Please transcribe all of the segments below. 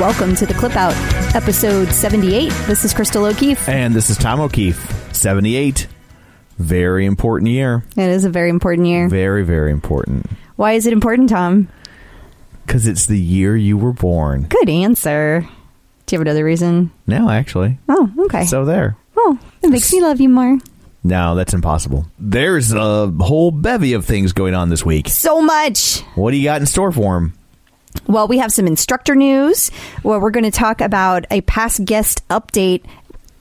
Welcome to the Clip Out, episode 78. This is Crystal O'Keefe. And this is Tom O'Keefe, 78. Very important year. It is a very important year. Very, very important. Why is it important, Tom? Because it's the year you were born. Good answer. Do you have another reason? No, actually. Oh, okay. So there. oh, it makes me love you more. No, that's impossible. There's a whole bevy of things going on this week. So much. What do you got in store for them? Well, we have some instructor news. Well, we're going to talk about a past guest update.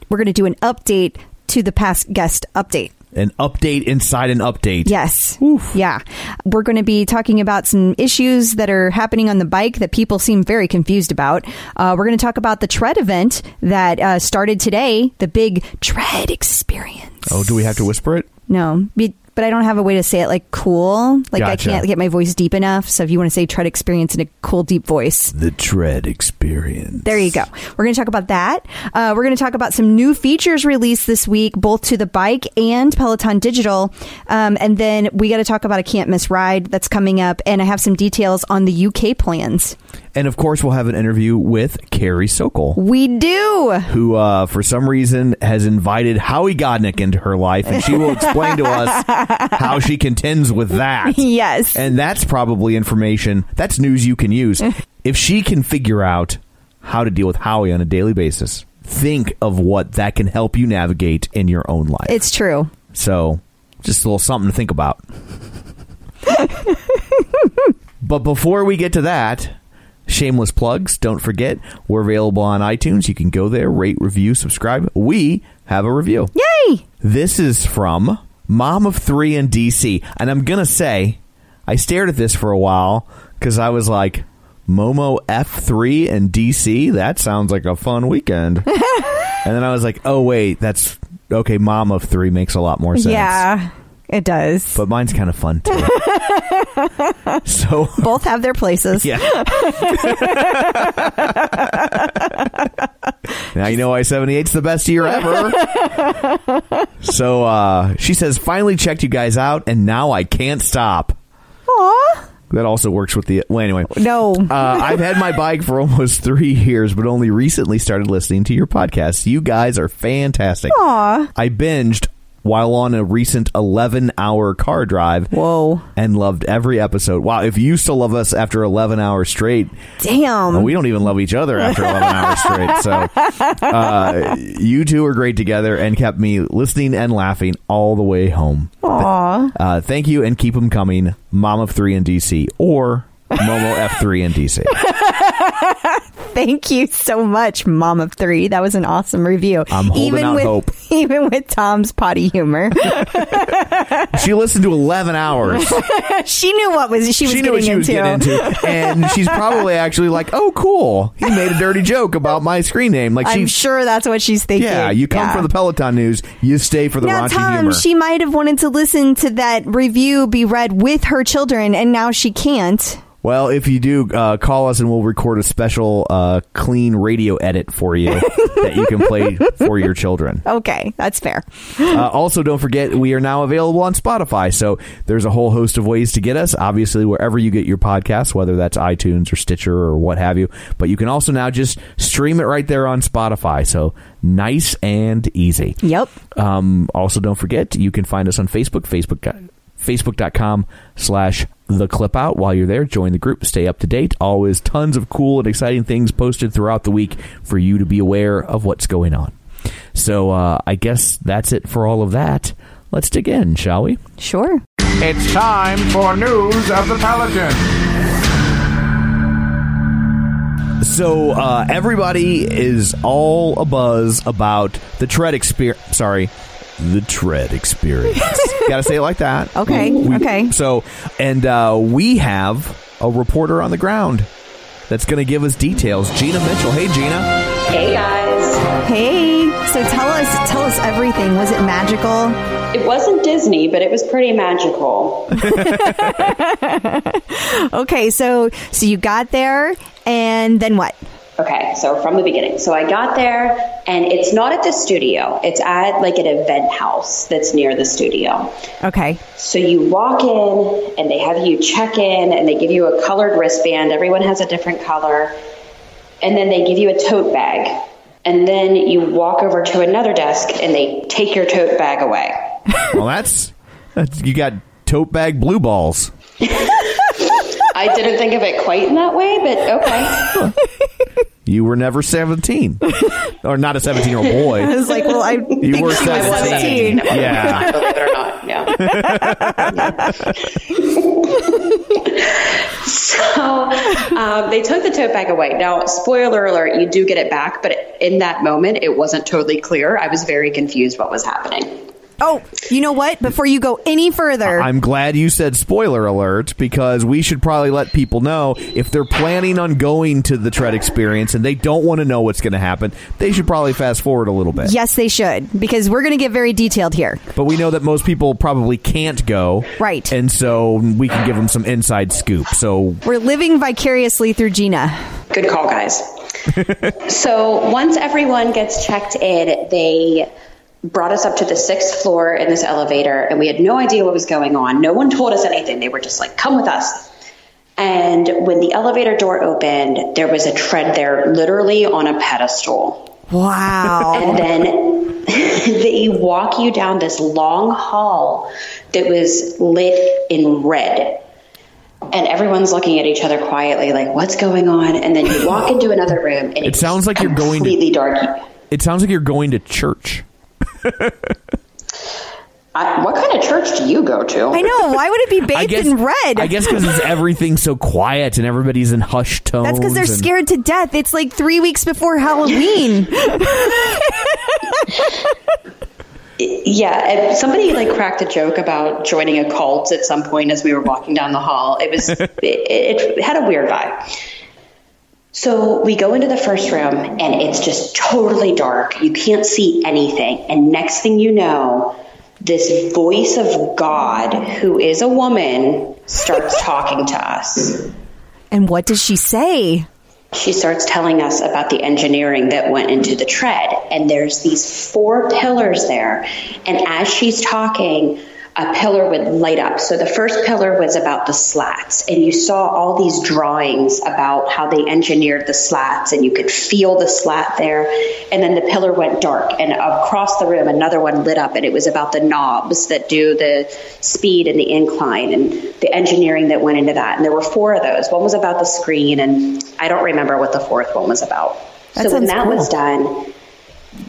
We're going to do an update to the past guest update. An update inside an update. Yes. Yeah. We're going to be talking about some issues that are happening on the bike that people seem very confused about. Uh, we're going to talk about the tread event that uh, started today, the big tread experience. Oh, do we have to whisper it? No, be- but I don't have a way to say it like cool. Like I can't get my voice deep enough. So if you want to say tread experience in a cool, deep voice, The Tread Experience. there you go. We're going to talk about that. Uh, we're going to talk about some new features released this week, both to the bike and Peloton Digital. Um, and then we got to talk about a can't miss ride that's coming up. And I have some details on the UK plans. And of course, we'll have an interview with Carey Socol, We do. who, uh, for some reason, has invited Howie Godnick into her life, and she will explain to us how she contends with that. Yes. And that's probably information, that's news you can use. if she can figure out how to deal with Howie on a daily basis, think of what that can help you navigate in your own life. It's true. So, just a little something to think about. but before we get to that, shameless plugs. Don't forget, we're available on iTunes. You can go there, rate, review, subscribe. We have a review. Yay. This is from Mom of Three in DC. And I'm going to say, I stared at this for a while because I was like, Momo F3 in DC? That sounds like a fun weekend. and then I was like, oh, wait, that's okay. Mom of Three makes a lot more sense. Yeah, it does. But mine's kind of fun too. so, Both have their places. yeah. now you know why 78's the best year ever. so uh, she says, finally checked you guys out, and now I can't stop. Aw. That also works with the. Well, anyway. No. Uh, I've had my bike for almost three years, but only recently started listening to your podcast. You guys are fantastic. Aw. I binged while on a recent 11 hour car drive Whoa. and loved every episode. Wow, if you still love us after 11 hours straight, Damn. well, we don't even love each other after 11 hours straight. So, uh, you two are great together and kept me listening and laughing all the way home. Aw. Uh, thank you and keep them coming. Mom of three in DC or Momo F3 in DC. Thank you so much, Mom of Three. That was an awesome review. I'm holding even out with, hope. Even with Tom's potty humor, She listened to 11 hours. she knew what was she was she getting what she into. was getting into, and she's probably actually like, "Oh, cool! He made a dirty joke about my screen name." Like I'm sure that's what she's thinking. yeah, you come Yeah. for the Peloton news, you stay for the Now, raunchy Tom, humor. she might have wanted to listen to that review be read with her children, and now she can't. Well, if you do, uh, call us and we'll record a special uh, clean radio edit for you that you can play for your children. Okay, that's fair. Uh, also, don't forget we are now available on Spotify. So there's a whole host of ways to get us. Obviously, wherever you get your podcasts, whether that's iTunes or Stitcher or what have you. But you can also now just stream it right there on Spotify. So nice and easy. Yep. Um, also, don't forget you can find us on Facebook. Facebook. Facebook.com slash the clip out. While you're there, join the group, stay up to date. Always tons of cool and exciting things posted throughout the week for you to be aware of what's going on. So uh, I guess that's it for all of that. Let's dig in, shall we? Sure. It's time for news of the Pelican. So uh, everybody is all abuzz about the tread experience. Sorry, the tread experience. Got to say it like that. Okay, okay. So, and uh, we have a reporter on the ground that's going to give us details. Gina Mitchell. Hey, Gina. Hey guys. Hey, so tell us, tell us everything. Was it magical? It wasn't Disney, but it was pretty magical. Okay, so so you got there, and then what? Okay, so from the beginning. So I got there, and it's not at the studio, it's at like an event house that's near the studio. Okay, So you walk in, and they have you check in, and they give you a colored wristband. Everyone has a different color. And then they give you a tote bag. And then you walk over to another desk, and they take your tote bag away. Well, that's, that's you got tote bag blue balls. I didn't think of it quite in that way, but okay. You were never seventeen, or not a seventeen-year-old boy. I boy. was like, well, I You think were was 17. 17. Yeah. believe it or not. Yeah. so um, they took the tote bag away. Now, spoiler alert, you do get it back, but in that moment, it wasn't totally clear. I was very confused what was happening. Oh, you know what? Before you go any further, I'm glad you said spoiler alert because we should probably let people know if they're planning on going to the tread experience and they don't want to know what's going to happen, they should probably fast forward a little bit. yes, they should because we're going to get very detailed here. But we know that most people probably can't go. Right. And so we can give them some inside scoop. So We're living vicariously through Gina. Good call, guys. so once everyone gets checked in, they brought us up to the sixth floor in this elevator, and we had no idea what was going on. No one told us anything. They were just like, come with us. And when the elevator door opened, there was a tread there, literally on a pedestal. Wow. And then they walk you down this long hall that was lit in red. And everyone's looking at each other quietly, like, what's going on? And then you walk into another room, and it's sounds like you're going to- dark. it sounds like you're going to church. I, what kind of church do you go to? I know. Why would it be bathed I guess in red? I guess because it's everything's so quiet and everybody's in hushed tones. That's because they're and- scared to death. It's like three weeks before Halloween. Yeah, and somebody like cracked a joke about joining a cult at some point as we were walking down the hall. It was it, it had a weird vibe. So we go into the first room and it's just totally dark. You can't see anything. And next thing you know, this voice of God, who is a woman, starts talking to us. and what does she say? she starts telling us about the engineering that went into the tread and there's these four pillars there and as she's talking a pillar would light up. So the first pillar was about the slats and you saw all these drawings about how they engineered the slats and you could feel the slat there. And then the pillar went dark and across the room another one lit up and it was about the knobs that do the speed and the incline and the engineering that went into that. And there were four of those. One was about the screen and i don't remember what the fourth one was about. That so when that cool. was done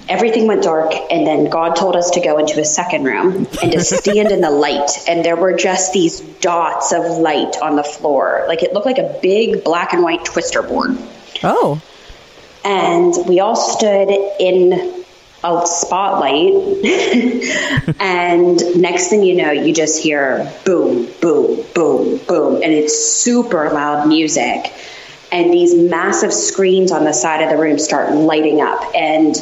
everything went dark and then god told us to go into a second room and to stand in the light and there were just these dots of light on the floor like it looked like a big black and white twister board Oh, and we all stood in a spotlight. and next thing you know, you just hear boom, boom, boom, boom, and it's super loud music. And these massive screens on the side of the room start lighting up. And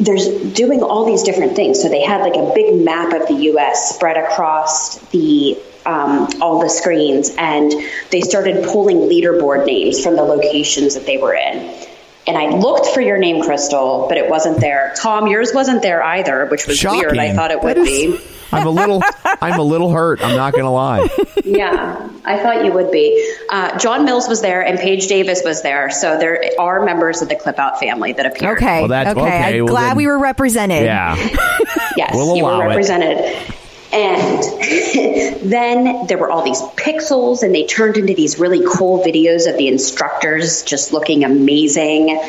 there's doing all these different things. So they had like a big map of the U.S. spread across the um, all the screens, and they started pulling leaderboard names from the locations that they were in. And I looked for your name, Crystal, but it wasn't there. Tom, yours wasn't there either, which was weird. I thought it would That be. Is- I'm a little I'm a little hurt. I'm not gonna lie. Yeah, I thought you would be. Uh, John Mills was there, and Paige Davis was there. So there are members of the Clip Out family that appeared. Okay. Well, that's- okay. okay, I'm well, glad then- we were represented. Yeah. Yes, We'll you allow were it. represented. And then there were all these pixels, and they turned into these really cool videos of the instructors just looking amazing.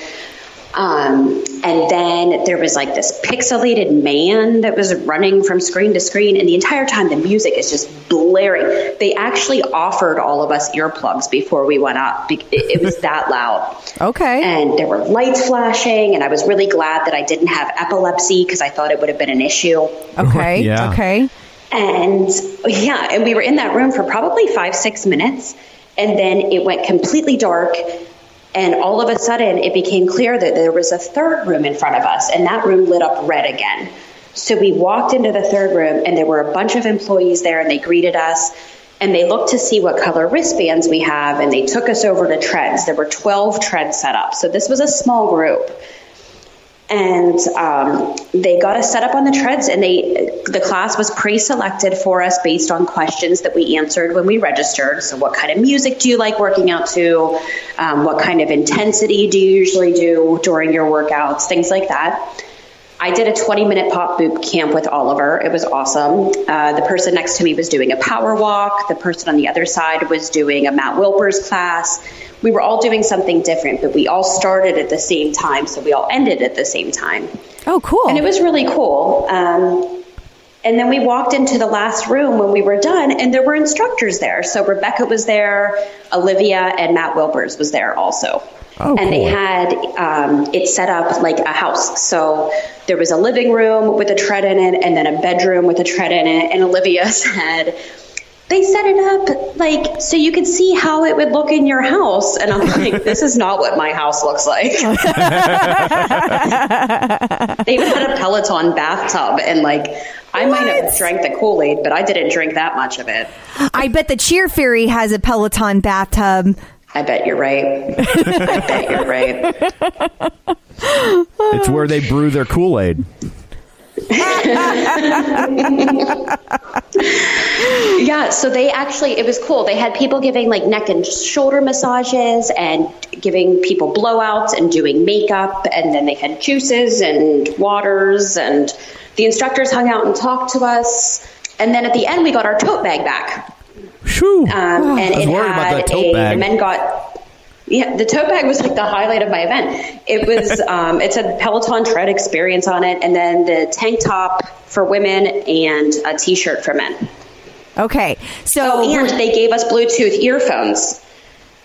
Um, and then there was like this pixelated man that was running from screen to screen, and the entire time the music is just blaring. They actually offered all of us earplugs before we went up. It it was that loud Okay. and there were lights flashing and i was really glad that i didn't have epilepsy because i thought it would have been an issue okay. Yeah. Okay. and yeah and we were in that room for probably five six minutes and then it went completely dark and all of a sudden it became clear that there was a third room in front of us and that room lit up red again. So we walked into the third room and there were a bunch of employees there and they greeted us and they looked to see what color wristbands we have and they took us over to treads. There were 12 treads set up. So this was a small group and um, they got us set up on the treads and they the class was pre-selected for us based on questions that we answered when we registered. So what kind of music do you like working out to? Um, what kind of intensity do you usually do during your workouts? Things like that I did a 20 minute pop boot camp with Oliver. It was awesome. Uh, the person next to me was doing a power walk. The person on the other side was doing a Matt Wilpers class. We were all doing something different, but we all started at the same time, so we all ended at the same time. Oh, cool. And it was really cool. Um, and then we walked into the last room when we were done, and there were instructors there. So Rebecca was there, Olivia, and Matt Wilpers was there also. Oh, and they had um, it set up like a house. So there was a living room with a tread in it, and then a bedroom with a tread in it. And Olivia said, they set it up like so you could see how it would look in your house. And I'm like, this is not what my house looks like. they even had a Peloton bathtub, and like I might have drank the Kool Aid, but I didn't drink that much of it. I bet the Cheer Fury has a Peloton bathtub. I bet you're right. I bet you're right. It's where they brew their Kool Aid. Yeah, so they actually, it was cool. They had people giving like neck and shoulder massages and giving people blowouts and doing makeup. And then they had juices and waters. And the instructors hung out and talked to us. And then at the end, we got our tote bag back. Shoo. Um, and I was it worried about had that tote a, bag. the men got, yeah, the tote bag was like the highlight of my event. It was, um, it said Peloton tread experience on it. And then the tank top for women and a t-shirt for men. Okay. So, Oh, and they gave us Bluetooth earphones,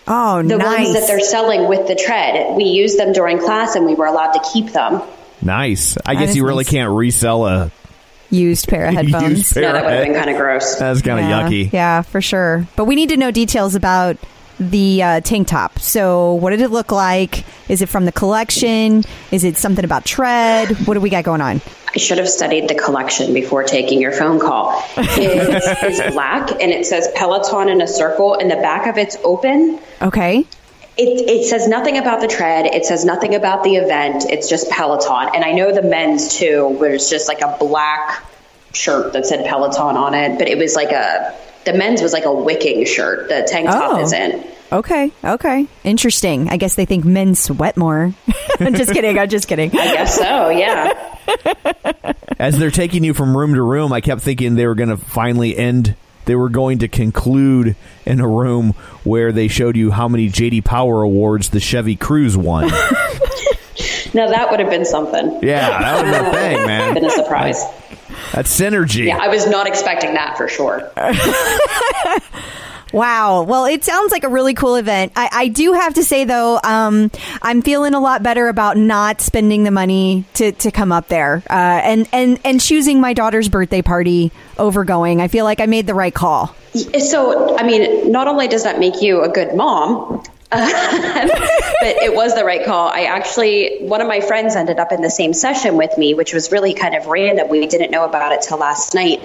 oh, nice. the nice. ones that they're selling with the tread. We used them during class, and we were allowed to keep them. Nice. I That guess you really nice. can't resell a used pair of used headphones. pair No, that would have been kind of gross. That's kind of yeah. yucky. Yeah, for sure. But we need to know details about the uh, tank top. So, what did it look like? Is it from the collection? Is it something about tread? What do we got going on? I should have studied the collection before taking your phone call. It is black, and it says Peloton in a circle, and the back of it's open. Okay. It, it says nothing about the tread. It says nothing about the event. It's just Peloton. And I know the men's too, where it's just like a black shirt that said Peloton on it, but it was like a, the men's was like a wicking shirt. The tank top Oh. isn't. Okay. Okay. Interesting. I guess they think men sweat more. I'm just kidding. I'm just kidding. I guess so, yeah. As they're taking you from room to room, I kept thinking they were going to finally end. They were going to conclude in a room where they showed you how many JD Power awards the Chevy Cruze won. Now that would have been something. yeah, that was the thing, man. Been a surprise. That's synergy. Yeah, I was not expecting that for sure. Wow. Well, it sounds like a really cool event. I, I do have to say though, um, I'm feeling a lot better about not spending the money to, to come up there, uh, and, and, and choosing my daughter's birthday party over going. I feel like I made the right call. So, I mean, not only does that make you a good mom, but it was the right call. I actually, one of my friends ended up in the same session with me, which was really kind of random. We didn't know about it till last night.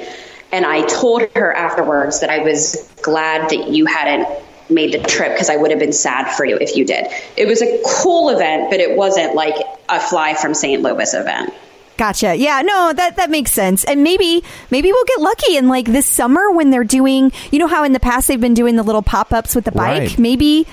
And I told her afterwards that I was glad that you hadn't made the trip because I would have been sad for you if you did. It was a cool event, but it wasn't like a fly from St. Louis event. Gotcha. Yeah, no, that that makes sense. And maybe maybe we'll get lucky and like this summer when they're doing, you know how in the past they've been doing the little pop-ups with the bike? Right. Maybe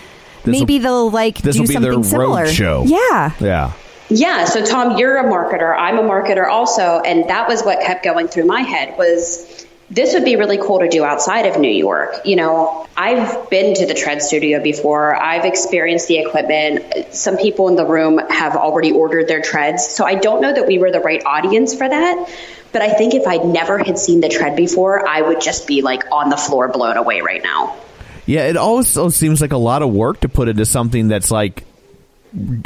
This'll- maybe they'll like this'll do be something their road similar. show. Yeah. Yeah. Yeah, so Tom, you're a marketer. I'm a marketer also, and that was what kept going through my head was this would be really cool to do outside of New York. You know, I've been to the Tread Studio before. I've experienced the equipment. Some people in the room have already ordered their treads. So I don't know that we were the right audience for that. But I think if I'd never had seen the tread before, I would just be like on the floor blown away right now. Yeah, it also seems like a lot of work to put into something that's like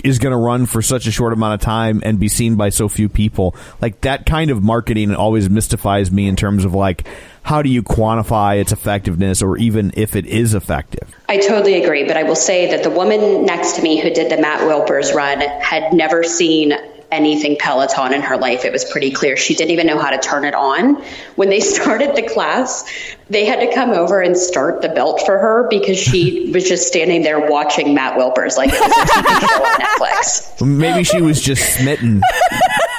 is going to run for such a short amount of time and be seen by so few people. Like that kind of marketing always mystifies me in terms of like how do you quantify its effectiveness or even if it is effective. I totally agree, but I will say that the woman next to me who did the Matt Wilpers run had never seen anything Peloton in her life. It was pretty clear. She didn't even know how to turn it on. When they started the class, they had to come over and start the belt for her because she was just standing there watching Matt Wilpers like it was a TV show on Netflix. Maybe she was just smitten.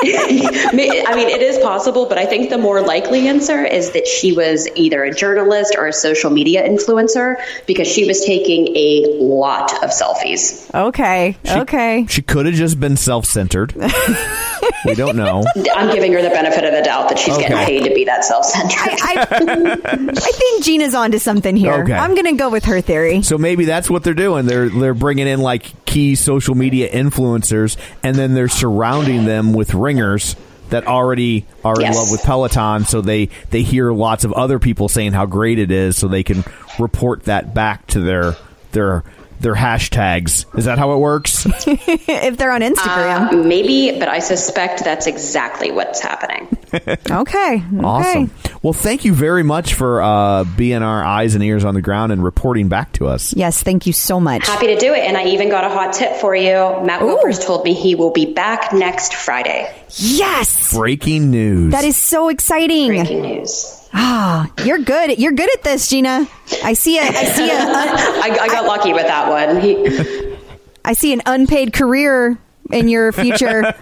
I mean, it is possible, but I think the more likely answer is that she was either a journalist or a social media influencer because she was taking a lot of selfies. Okay. okay. She could have just been self-centered. we don't know. I'm giving her the benefit of the doubt that she's getting paid to be that self-centered. I, I think Gina's onto something here. Okay. I'm going to go with her theory. So maybe that's what they're doing. They're they're bringing in like key social media influencers, and then they're surrounding them with ringers that already are in love with Peloton. So they they hear lots of other people saying how great it is, so they can report that back to their their their hashtags. Is that how it works? if they're on Instagram. Uh, maybe, but I suspect that's exactly what's happening. okay. Okay. Awesome. Well, thank you very much for uh, being our eyes and ears on the ground and reporting back to us. Yes, thank you so much. Happy to do it. And I even got a hot tip for you. Matt Ooh. Wilpers told me he will be back next Friday. Yes. Breaking news. That is so exciting. Breaking news. Ah, you're good. You're good at this, Gina. I see a I see I got lucky with that one. He, I see an unpaid career in your future.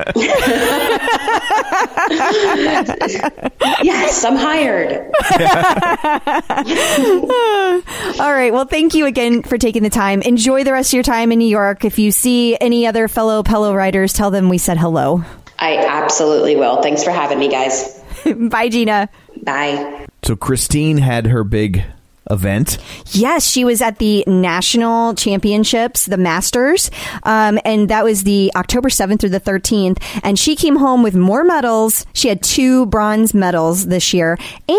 yes, I'm hired. All right. Well, thank you again for taking the time. Enjoy the rest of your time in New York. If you see any other fellow Pello riders, tell them we said hello. I absolutely will. Thanks for having me, guys. Bye, Gina. Bye. so Christine had her big event. Yes, she was at the national championships, the Masters, um, and that was the October 7th through the 13th. And she came home with more medals. She had two bronze medals this year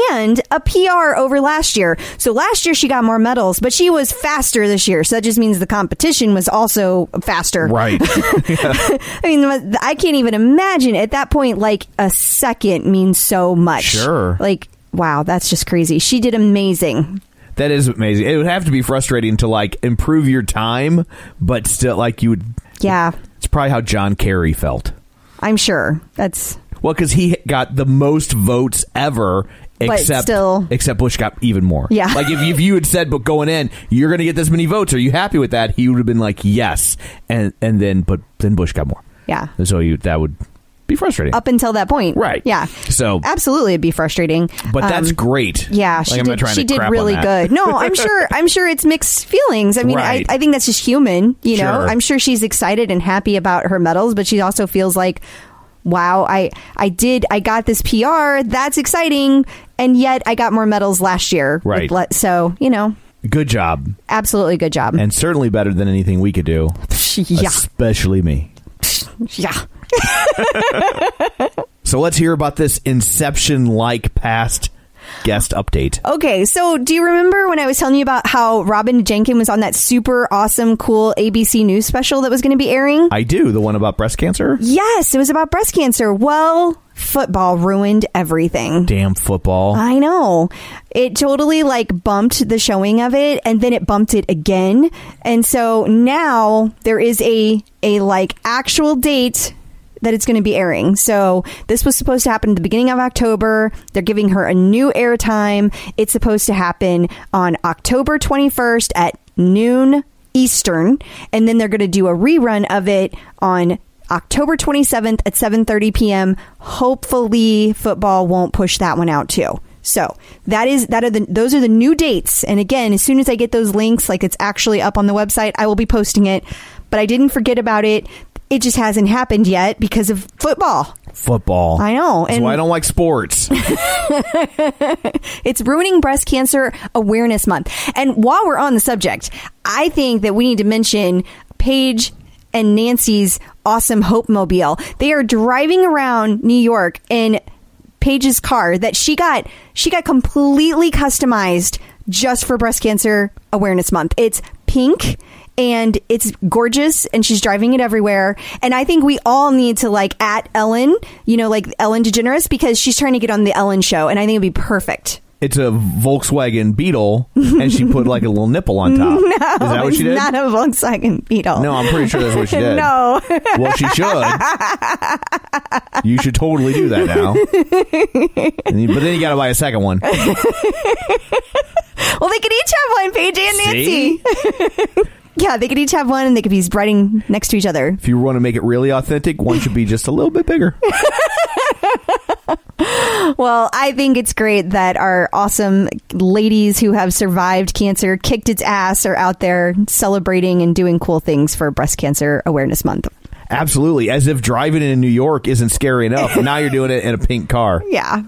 and a PR over last year. So last year she got more medals, but she was faster this year. So that just means the competition was also faster. Right. I mean, I can't even imagine at that point, like a second means so much. Sure. Like, wow, that's just crazy. She did amazing. That is amazing. It would have to be frustrating to like improve your time, but still like you would. Yeah, It's probably how John Kerry felt. I'm sure. That's Well, because he got the most votes ever. But Except, still- except Bush got even more. Yeah. like if, if you had said, "But going in, you're going to get this many votes," are you happy with that? He would have been like, "Yes," and and then, but then Bush got more. Yeah. So you that would be frustrating. up until that point. Right. Yeah. So- absolutely, it'd be frustrating. but that's Um, great. Yeah, she I'm did. She did really good. No, I'm sure. I'm sure it's mixed feelings. I mean, Right. I, I think that's just human. You know, I'm sure she's excited and happy about her medals, but she also feels like, wow, I I did I got this PR. That's exciting, and yet I got more medals last year. Right. Le- So you know, Good job, absolutely good job. and certainly better than anything we could do. yeah, especially me. yeah. So let's hear about this Inception like past guest update. Okay, so do you remember when I was telling you about how Robin Jenkins was on that super awesome, cool ABC News special that was going to be airing? I do. The one about breast cancer? yes, it was about breast cancer. Well, football ruined everything. Damn football. I know. It totally like bumped the showing of it and then it bumped it again. And so now there is a a like actual date that it's going to be airing. So this was supposed to happen at the beginning of October. They're giving her a new airtime. It's supposed to happen on October 21st at noon Eastern, and then they're going to do a rerun of it on October 27th at 7:30 p.m. Hopefully football won't push that one out too. So that is that are the those are the new dates. And again, as soon as I get those links, like it's actually up on the website, I will be posting it. But I didn't forget about it. It just hasn't happened yet because of football. football. I know, That's and- why I don't like sports. It's ruining breast cancer awareness month. And while we're on the subject, I think that we need to mention Paige and Nancy's awesome Hope Mobile. They are driving around New York in Paige's car that she got she got completely customized just for breast cancer awareness month. It's pink and it's gorgeous and she's driving it everywhere and i think we all need to like at ellen you know like ellen degeneres because she's trying to get on the ellen show and i think it'd be perfect it's a Volkswagen Beetle, and she put like a little nipple on top. No, Is that what she did? not a Volkswagen Beetle. no, I'm pretty sure that's what she did. no. Well, she should. you should totally do that now. You- but then you got to buy a second one. well, they could each have one, Paige and See? Nancy. Yeah, they could each have one, and they could be riding next to each other. If you want to make it really authentic, one should be just a little bit bigger. Well, I think it's great that our awesome ladies who have survived cancer, kicked its ass, are out there celebrating and doing cool things for Breast Cancer Awareness Month. Absolutely. As if driving in New York isn't scary enough. now you're doing it in a pink car. Yeah,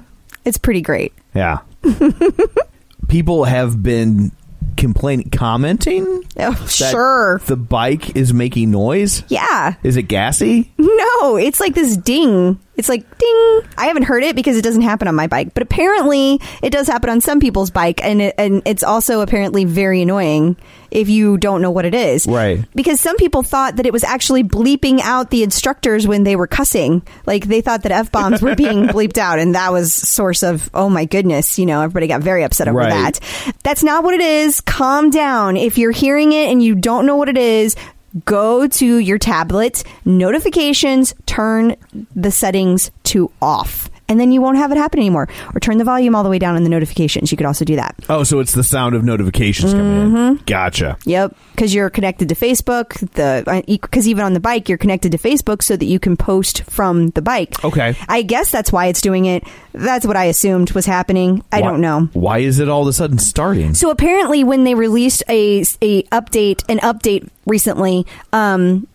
it's pretty great. Yeah. People have been complaining, commenting. Oh, sure. The bike is making noise. Yeah. Is it gassy? No, it's like this ding. It's like ding. I haven't heard it because it doesn't happen on my bike, but apparently it does happen on some people's bike, and it, and it's also apparently very annoying if you don't know what it is. Right. Because some people thought that it was actually bleeping out the instructors when they were cussing. Like they thought that f bombs were being bleeped out, and that was source of oh my goodness. You know, everybody got very upset over Right. that. That's not what it is. Calm down. If you're hearing it and you don't know what it is, go to your tablet, notifications, turn the settings to off. And then you won't have it happen anymore. Or turn the volume all the way down in the notifications. You could also do that. Oh, so it's the sound of notifications coming in. Gotcha. Yep, because you're connected to Facebook. The because even on the bike, you're connected to Facebook so that you can post from the bike. Okay. I guess that's why it's doing it. That's what I assumed was happening. I Why- don't know. Why is it all of a sudden starting? So apparently, when they released a a update, an update recently, um,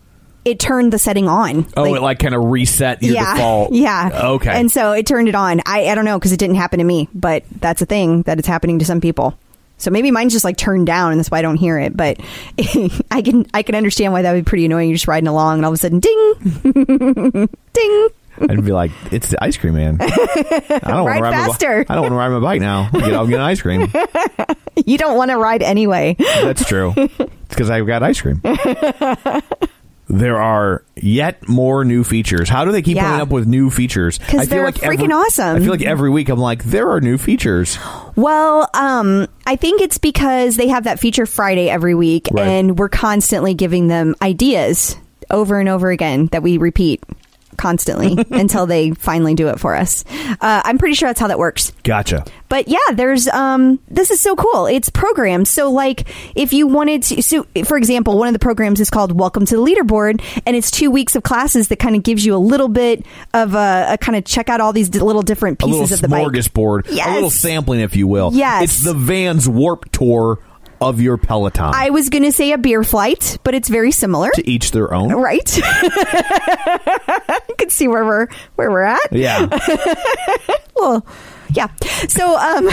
it turned the setting on. oh, it like kind of reset your yeah, default. yeah. Okay. and so it turned it on. I I don't know because it didn't happen to me, but that's a thing that it's happening to some people. So maybe mine's just like turned down, and that's why I don't hear it. But I can I can understand why that would be pretty annoying. You're just riding along, and all of a sudden, ding, ding. I'd be like, it's the ice cream man. I don't want to ride faster. My, bi- I don't want to ride my bike now. I'll get, I'll get ice cream. You don't want to ride anyway. That's true. It's because I've got ice cream. There are yet more new features. How do they keep Yeah. coming up with new features? Because they're like freaking every, awesome. I feel like every week I'm like, there are new features. Well, um, I think it's because they have that feature Friday every week, Right. and we're constantly giving them ideas over and over again that we repeat constantly until they finally do it for us. Uh, I'm pretty sure that's how that works. Gotcha. But yeah, there's um this is so cool. It's programs. So like if you wanted to so for example, one of the programs is called Welcome to the Leaderboard and it's 2 weeks of classes that kind of gives you a little bit of a, a kind of check out all these d- little different pieces of the bike. smorgasbord. A little sampling, if you will. Yes. It's the Vans Warped Tour of your Peloton. I was going to say a beer flight, but it's very similar. to each their own. Right? you can see where we're where we're at. Yeah. Well, yeah. So um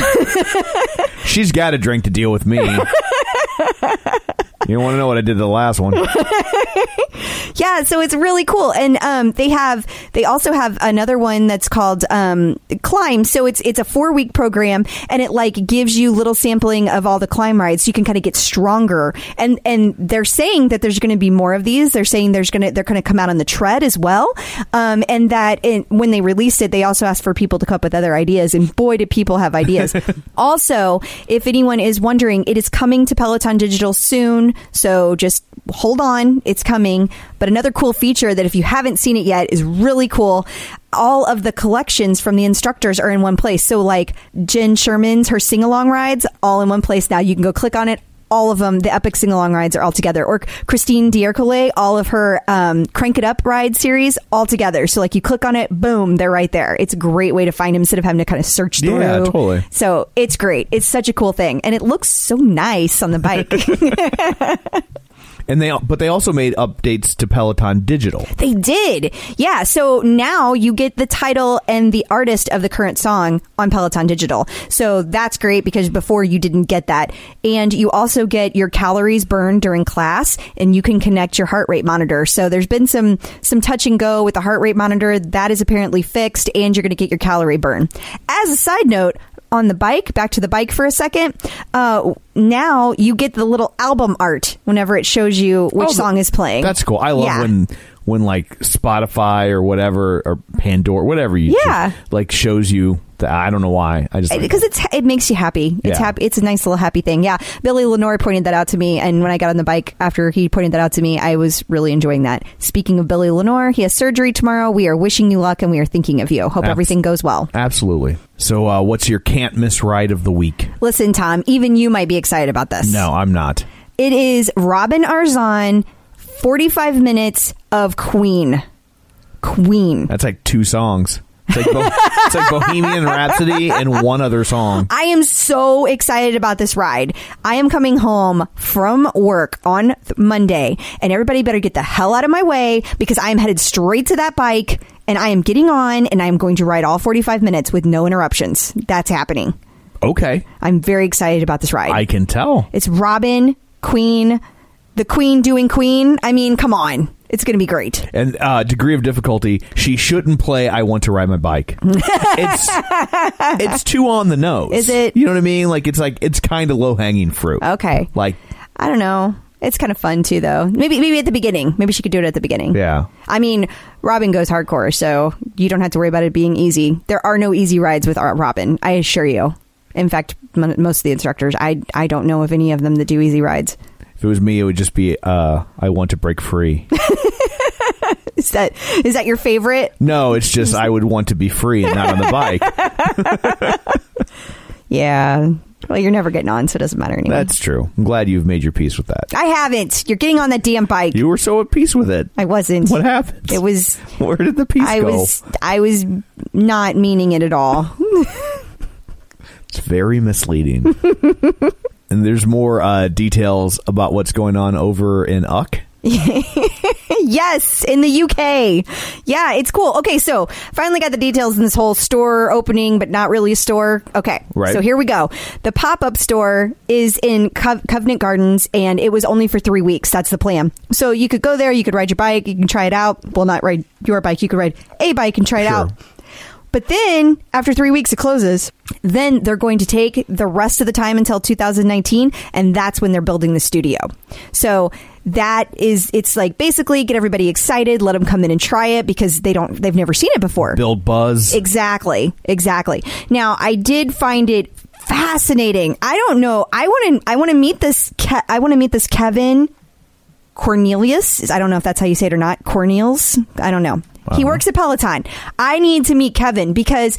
She's got a drink to deal with me. You want to know what I did to the last one? yeah, yeah, so it's really cool, and um, they have they also have another one that's called um, Climb. So it's it's a four week program, and it like gives you little sampling of all the climb rides, so you can kind of get stronger. And and they're saying that there's going to be more of these. They're saying there's going to they're going to come out on the tread as well, um, and that it, when they released it, they also asked for people to come up with other ideas, and boy, did people have ideas. also, if anyone is wondering, it is coming to Peloton Digital soon, so just hold on, it's coming. But another cool feature that if you haven't seen it yet is really cool. All of the collections from the instructors are in one place. So, like Jenn Sherman's, her sing along rides, all in one place now. You can go click on it. All of them, the epic sing along rides are all together. Or Christine D'Ercole, all of her um, Crank It Up ride series all together. So, like, you click on it, boom, they're right there. It's a great way to find them instead of having to kind of search through. Yeah, totally. So, it's great. It's such a cool thing. And it looks so nice on the bike. And they, but they also made updates to Peloton Digital. They did. Yeah. So now you get the title and the artist of the current song on Peloton Digital. So that's great because before you didn't get that. And you also get your calories burned during class and you can connect your heart rate monitor. So there's been some, some touch and go with the heart rate monitor. That is apparently fixed and you're going to get your calorie burn. As a side note, on the bike, back to the bike for a second. Uh, now you get the little album art whenever it shows you which Oh, song is playing. That's cool. I love Yeah. when when like Spotify or whatever or Pandora, whatever you Yeah. choose, like shows you that. I don't know why. I just like because it's it makes you happy. It's Yeah. happy. It's a nice little happy thing. Yeah, Billy Lenore pointed that out to me, and when I got on the bike after he pointed that out to me, I was really enjoying that. Speaking of Billy Lenore, he has surgery tomorrow. We are wishing you luck, and we are thinking of you. Hope Abs- everything goes well. absolutely. So, uh, what's your can't miss ride of the week? Listen, Tom, even you might be excited about this. No, I'm not. it is Robin Arzon. Forty-five minutes of Queen. Queen. That's like two songs. It's like, Bo- it's like Bohemian Rhapsody and one other song. I am so excited about this ride. I am coming home from work on th- Monday, and everybody better get the hell out of my way because I am headed straight to that bike and I am getting on and I am going to ride all 45 minutes with no interruptions. That's happening. Okay, I'm very excited about this ride. I can tell. it's Robin, Queen, the Queen doing Queen. I mean, come on. It's going to be great. And uh, degree of difficulty, she shouldn't play "I Want to Ride My Bike." it's it's too on the nose. Is it? You know what I mean? Like it's like it's kind of low hanging fruit. Okay. Like I don't know. It's kind of fun too, though. Maybe maybe at the beginning. Maybe she could do it at the beginning. Yeah. I mean, Robin goes hardcore, so you don't have to worry about it being easy. There are no easy rides with Robin. I assure you. In fact, m- most of the instructors, I I don't know of any of them that do easy rides. If it was me, it would just be uh, "I Want to Break Free." Is that is that your favorite? no, it's just I would want to be free and not on the bike. Yeah. Well, you're never getting on, so it doesn't matter anymore. That's true. I'm glad you've made your peace with that. I haven't. You're getting on that damn bike. You were so at peace with it. I wasn't. What happened? It was. Where did the peace I go? was. I was not meaning it at all. It's very misleading. And there's more uh, details about what's going on over in Uck. Yes, in the UK. Yeah, it's cool. Okay, so finally got the details in this whole store opening, but not really a store. Okay, Right. So here we go. The pop up store is in Co- Covenant Gardens, and it was only for three weeks. That's the plan. So you could go there, you could ride your bike, you can try it out. Well, not ride your bike, you could ride a bike and try it Sure. out. But then, after three weeks, it closes. Then they're going to take the rest of the time until 2019, and that's when they're building the studio. So that is, it's like basically get everybody excited, let them come in and try it because they don't, they've never seen it before. Build Buzz. Exactly, exactly. Now, I did find it fascinating. I don't know. I want to. I want to meet this. Ke- I want to meet this Kevin Cornelius. I don't know if that's how you say it or not. Cornelius. I don't know. He works at Peloton. I need to meet Kevin because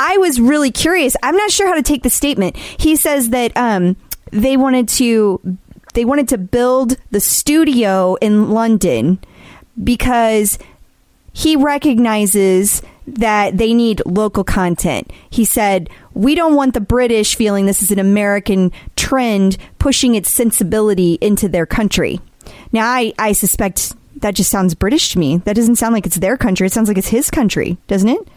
I was really curious. I'm not sure how to take the statement. He says that um, they wanted to they wanted to build the studio in London because he recognizes that they need local content. He said, We don't want the British feeling this is an American trend pushing its sensibility into their country. Now, I, I suspect that just sounds British to me. That doesn't sound like it's their country. It sounds like it's his country, doesn't it?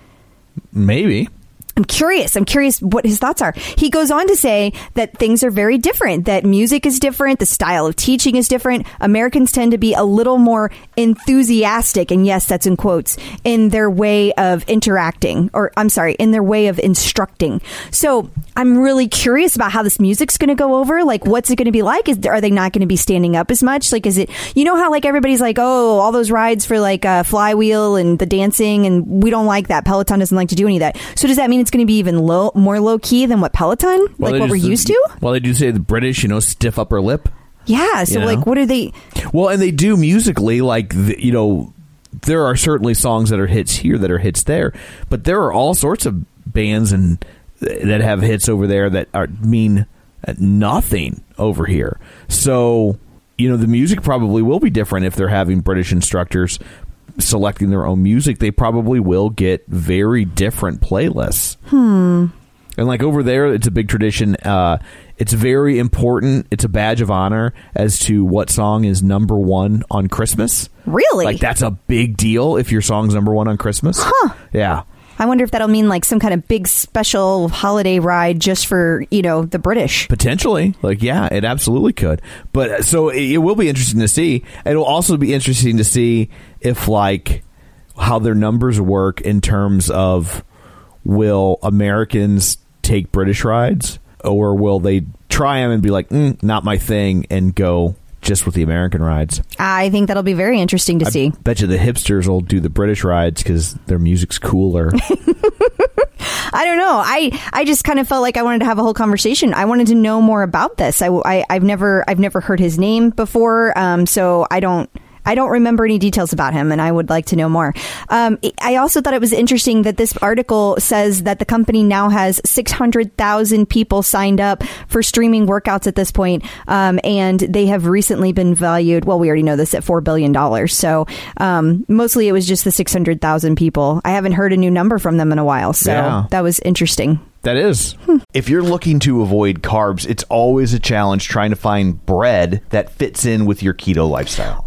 Maybe. I'm curious. I'm curious what his thoughts are. He goes on to say that things are very different, that music is different, the style of teaching is different. Americans tend to be a little more enthusiastic, and yes, that's in quotes, in their way of interacting, or I'm sorry, in their way of instructing. So I'm really curious about how this music's going to go over. Like, what's it going to be like? Is, are they not going to be standing up as much? Like, is it, you know how like everybody's like, oh, all those rides for like uh, flywheel and the dancing, and we don't like that. Peloton doesn't like to do any of that. So does that mean it's going to be even low, more low key than what Peloton, Well, like what we're just- used to? Well, they do say the British, you know, stiff upper lip. Yeah. So You know? like, what are they? Well, and they do musically, like the, you know, there are certainly songs that are hits here that are hits there, but there are all sorts of bands and that have hits over there that are mean uh, nothing over here. So, you know, the music probably will be different if they're having British instructors selecting their own music. They probably will get very different playlists. And like over there, it's a big tradition. Uh, it's very important. It's a badge of honor as to what song is number one on Christmas. Really? Like that's a big deal if your song's number one on Christmas. Huh? Yeah. I wonder if that'll mean like some kind of big special holiday ride just for you know the British. Potentially, like yeah, it absolutely could. But uh, so it, it will be interesting to see. It'll also be interesting to see if like how their numbers work in terms of will Americans take British rides or will they try them and be like, mm, not my thing, and go just with the American rides. I think that'll be very interesting to see. Bet you the hipsters will do the British rides because their music's cooler. I don't know. I I just kind of felt like I wanted to have a whole conversation. I wanted to know more about this. I, I have never I've never heard his name before, um, so I don't. I don't remember any details about him, and I would like to know more. Um, I also thought it was interesting that this article says that the company now has 600,000 people signed up for streaming workouts at this point, um, and they have recently been valued. Well, we already know this at $4 billion. So um, mostly it was just the 600,000 people. I haven't heard a new number from them in a while. So Yeah. that was interesting. That is. If you're looking to avoid carbs, it's always a challenge trying to find bread that fits in with your keto lifestyle.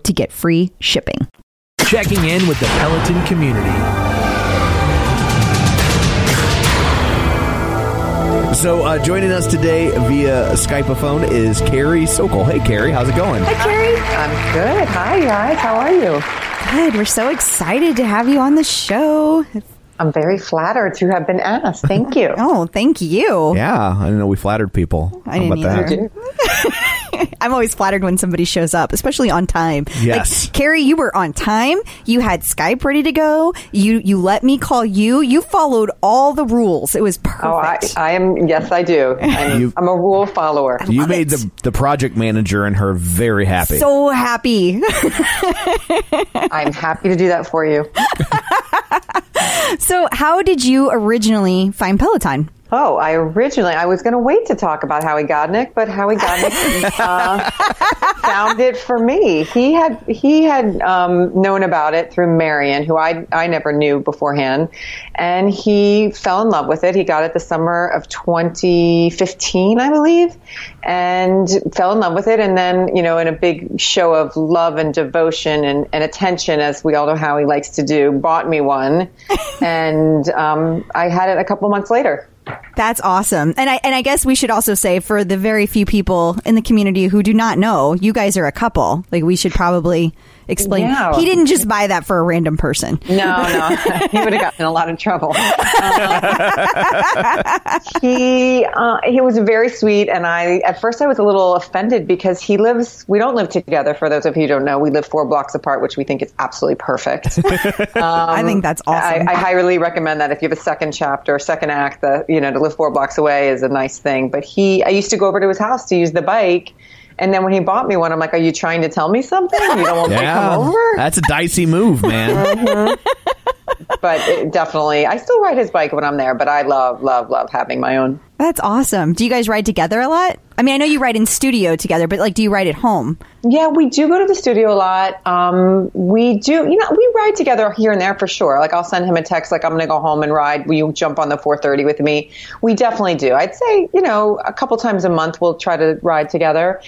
to get free shipping. Checking in with the Peloton community. So uh, joining us today via Skype phone is Carey Socol. Hey, Carey, how's it going? Hi, Carey. I'm good. Hi, guys. How are you? Good. We're so excited to have you on the show. I'm very flattered to have been asked. Thank you. Oh, thank you. Yeah, I didn't know we flattered people. I How didn't about either. that? I'm always flattered when somebody shows up, especially on time. Yes. Like, Carey, you were on time. You had Skype ready to go. You you let me call you. You followed all the rules. It was perfect. Oh, I, I am. Yes, I do. I'm, You- I'm a rule follower. You made it. the the project manager and her very happy. so happy. I'm happy to do that for you. so, how did you originally find Peloton? Oh, I originally I was going to wait to talk about Howie Godnick, but Howie Godnick uh, found it for me. He had he had um, known about it through Marion, who I I never knew beforehand, and he fell in love with it. He got it the summer of 2015, I believe, and fell in love with it. And then you know, in a big show of love and devotion and, and attention, as we all know Howie likes to do, bought me one, and um, I had it a couple months later. That's awesome. And I and I guess we should also say for the very few people in the community who do not know, you guys are a couple. Like we should probably explain. He didn't just buy that for a random person. No, no, he would have gotten in a lot of trouble. Um, he uh, he was very sweet, and I at first I was a little offended because he lives. We don't live together. For those of you who don't know, we live four blocks apart, which we think is absolutely perfect. I think that's awesome. I, I highly recommend that if you have a second chapter, second act, that you know to live four blocks away is a nice thing. But he, I used to go over to his house to use the bike. And then when he bought me one, I'm like, "Are you trying to tell me something? You don't want me to come over?" that's a dicey move, man. Uh-huh. But it definitely, I still ride his bike when I'm there. But I love, love, love having my own. That's awesome. Do you guys ride together a lot? I mean, I know you ride in studio together, but like, do you ride at home? Yeah, we do go to the studio a lot. Um, we do, you know, we ride together here and there for sure. Like I'll send him a text, like I'm going to go home and ride. Will you jump on the 430 with me? We definitely do. I'd say, you know, a couple times a month we'll try to ride together.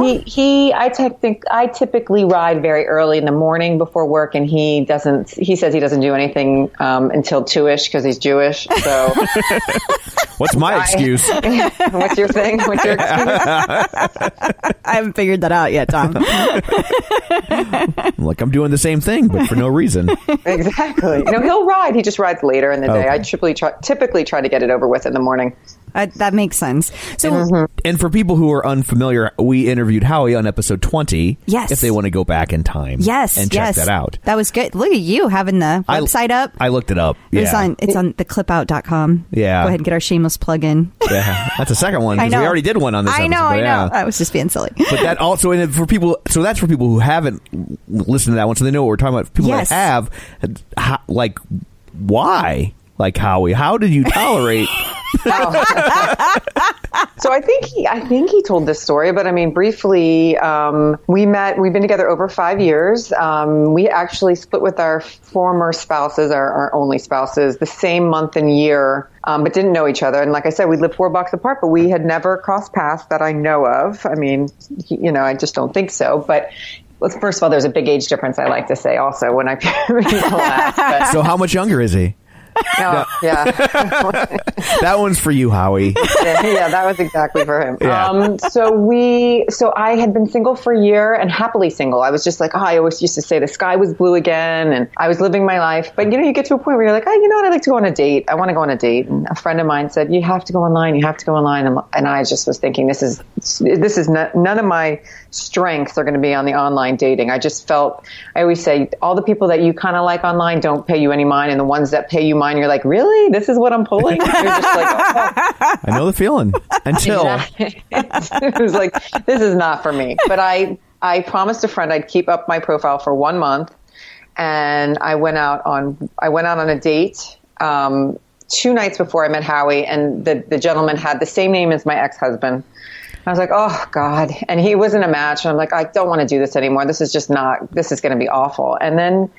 He, he, I think I typically ride very early in the morning before work, and he doesn't. He says he doesn't do anything um, until two ish because he's Jewish. So, What's my excuse? what's your thing? What's your excuse? I haven't figured that out yet, Tom. like I'm doing the same thing, but for no reason. Exactly. No, he'll ride. He just rides later in the day. Okay. I typically try, typically try to get it over with in the morning. Uh, that makes sense. So, Mm-hmm. And for people who are unfamiliar, we interviewed Howie on episode 20. Yes. If they want to go back in time. yes, And check yes, that out. That was good. Look at you having the I- website up. I looked it up. It was Yeah. on. It's on theclipout.com. Yeah. Go ahead and get our shameless plug in. yeah. That's a second one. I 'cause know. We already did one on this I episode. know. I but know. I was just being silly. But that also, and for people, so that's for people who haven't listened to that one, so they know what we're talking about. People Yes. that have, like, why? Like Howie, how did you tolerate? So I think he, I think he told this story, but I mean, briefly, um, we met. We've been together over five years. Um, we actually split with our former spouses, our, our only spouses, the same month and year, um, but didn't know each other. And like I said, we lived four blocks apart, but we had never crossed paths that I know of. I mean, he, you know, I just don't think so. But well, first of all, there's a big age difference. I like to say also when I so how much younger is he? no, yeah. That one's for you, Howie. yeah, yeah, that was exactly for him. Yeah. Um, so we, so I had been single for a year and happily single. I was just like, oh, I always used to say the sky was blue again, and I was living my life. But you know, you get to a point where you're like, oh, you know what? I'd like to go on a date. I want to go on a date. And a friend of mine said, you have to go online. You have to go online. And, and I just was thinking, this is this is not, none of my strengths are going to be on the online dating. I just felt. I always say, all the people that you kind of like online don't pay you any mind, and the ones that pay you mind, you're like, really? This is what I'm pulling. You're just like, oh. I know the feeling. Until it was like this is not for me but i i promised a friend i'd keep up my profile for one month and i went out on i went out on a date um, two nights before i met howie and the, the gentleman had the same name as my ex-husband I was like, oh God. And he wasn't a match. And I'm like, I don't want to do this anymore. This is just not, this is going to be awful. And then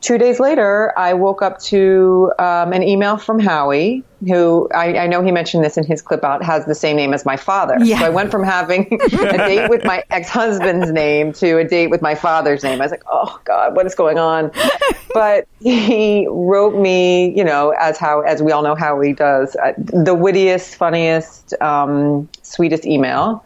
two days later, I woke up to um, an email from Howie who I, I know he mentioned this in his clip out, has the same name as my father. Yeah. So I went from having a date with my ex husband's name to a date with my father's name. I was like, oh God, what is going on? but he wrote me, you know, as how, as we all know how he does, uh, the wittiest, funniest, um, sweetest email.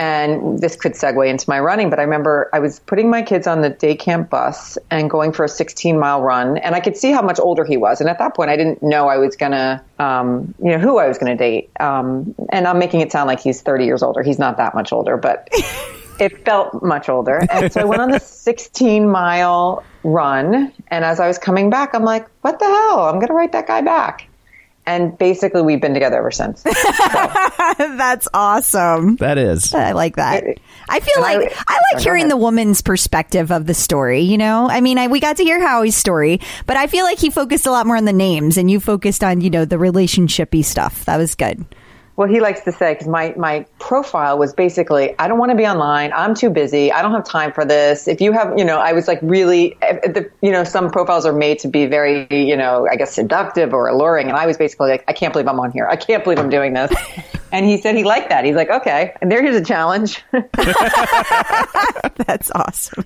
And this could segue into my running, but I remember I was putting my kids on the day camp bus and going for a 16 mile run, and I could see how much older he was. And at that point, I didn't know I was gonna, um, you know, who I was gonna date. Um, and I'm making it sound like he's 30 years older. He's not that much older, but it felt much older. And so I went on this 16 mile run, and as I was coming back, I'm like, what the hell? I'm gonna write that guy back. And basically, we've been together ever since. That's awesome. That is. I like that. I feel And like I, Go like hearing the woman's perspective of the story. You know, I mean, I, we got to hear Howie's story, but I feel like he focused a lot more on the names, and you focused on you know the relationshipy stuff. That was good. Well, he likes to say because my my profile was basically I don't want to be online. I'm too busy. I don't have time for this. If you have, you know, I was like really, eh, the, you know, some profiles are made to be very, you know, I guess seductive or alluring, and I was basically like, I can't believe I'm on here. I can't believe I'm doing this. and he said he liked that. He's like, okay, and there's a challenge. That's awesome.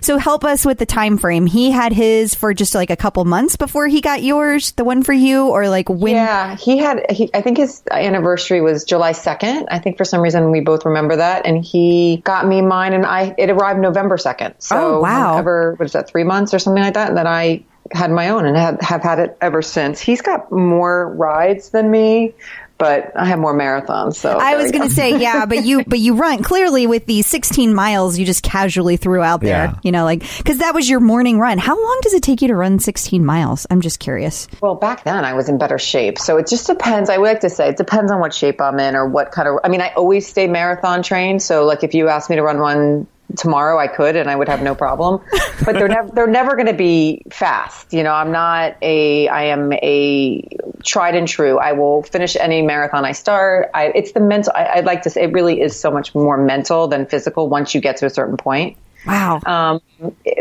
so help us with the time frame. He had his for just like a couple months before he got yours, the one for you, or like when? Yeah, he had. He, I think his anniversary was July second. I think for some reason we both remember that, and he got me mine, and I it arrived November second. Oh, so Oh, wow. Ever what is that? Three months or something like that. And then I had my own and have, have had it ever since. He's got more rides than me, but I have more marathons. So I was going to say, yeah, but you, but you run clearly with the 16 miles you just casually threw out there, Yeah. you know, like, cause that was your morning run. How long does it take you to run 16 miles? I'm just curious. Well, back then I was in better shape. So it just depends. I would like to say it depends on what shape I'm in or what kind of, I mean, I always stay marathon trained. So like if you ask me to run one tomorrow, I could and I would have no problem, but they're never, they're never going to be fast. You know, I'm not a, I am a tried and true. I will finish any marathon I start. I, it's the mental, I, I'd like to say it really is so much more mental than physical once you get to a certain point. Wow. Um,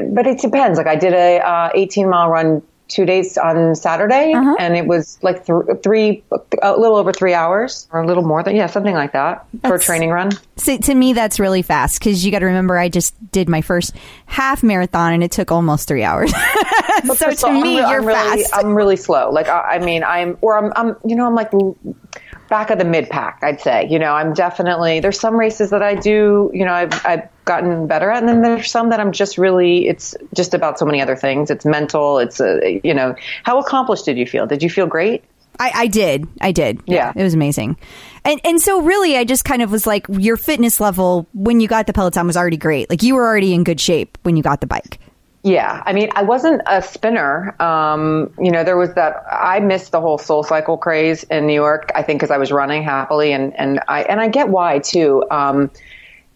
but it depends. Like I did a uh, 18 mile run two days on Saturday, uh-huh. and it was like th- three, a little over three hours, or a little more than yeah, something like that for a training run. See, to me, that's really fast because you got to remember, I just did my first half marathon and it took almost three hours. so to me, re- you're I'm really, fast. I'm really slow. Like I, I mean, I'm or I'm, I'm, you know, I'm like back of the mid pack. I'd say. You know, I'm definitely. There's some races that I do. You know, I've I've gotten better at, and then there's some that I'm just really. It's just about so many other things. It's mental. It's a. You know, how accomplished did you feel? Did you feel great? I, I did. I did. Yeah. It was amazing. And and so really I just kind of was like your fitness level when you got the Peloton was already great. Like you were already in good shape when you got the bike. Yeah, I mean, I wasn't a spinner. Um, you know, there was that. I missed the whole Soul Cycle craze in New York. I think because I was running happily, and and I and I get why too. Um,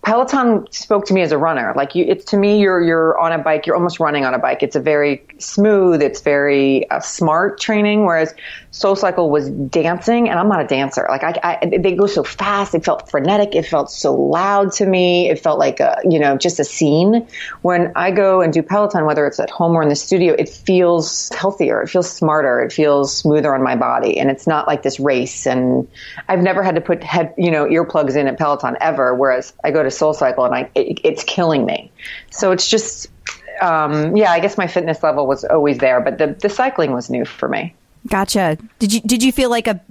Peloton spoke to me as a runner. Like you, it's to me, you're you're on a bike. You're almost running on a bike. It's a very smooth. It's very uh, smart training. Whereas Soul Cycle was dancing, and I'm not a dancer. Like I, I, they go so fast. It felt frenetic. It felt so loud to me. It felt like a, you know, just a scene. When I go and do Peloton, whether it's at home or in the studio, it feels healthier. It feels smarter. It feels smoother on my body, and it's not like this race. And I've never had to put head, you know, earplugs in at Peloton ever. Whereas I go to Soul Cycle and I, it, it's killing me. So it's just, um, yeah, I guess my fitness level was always there, but the the cycling was new for me. Gotcha. Did you did you feel like a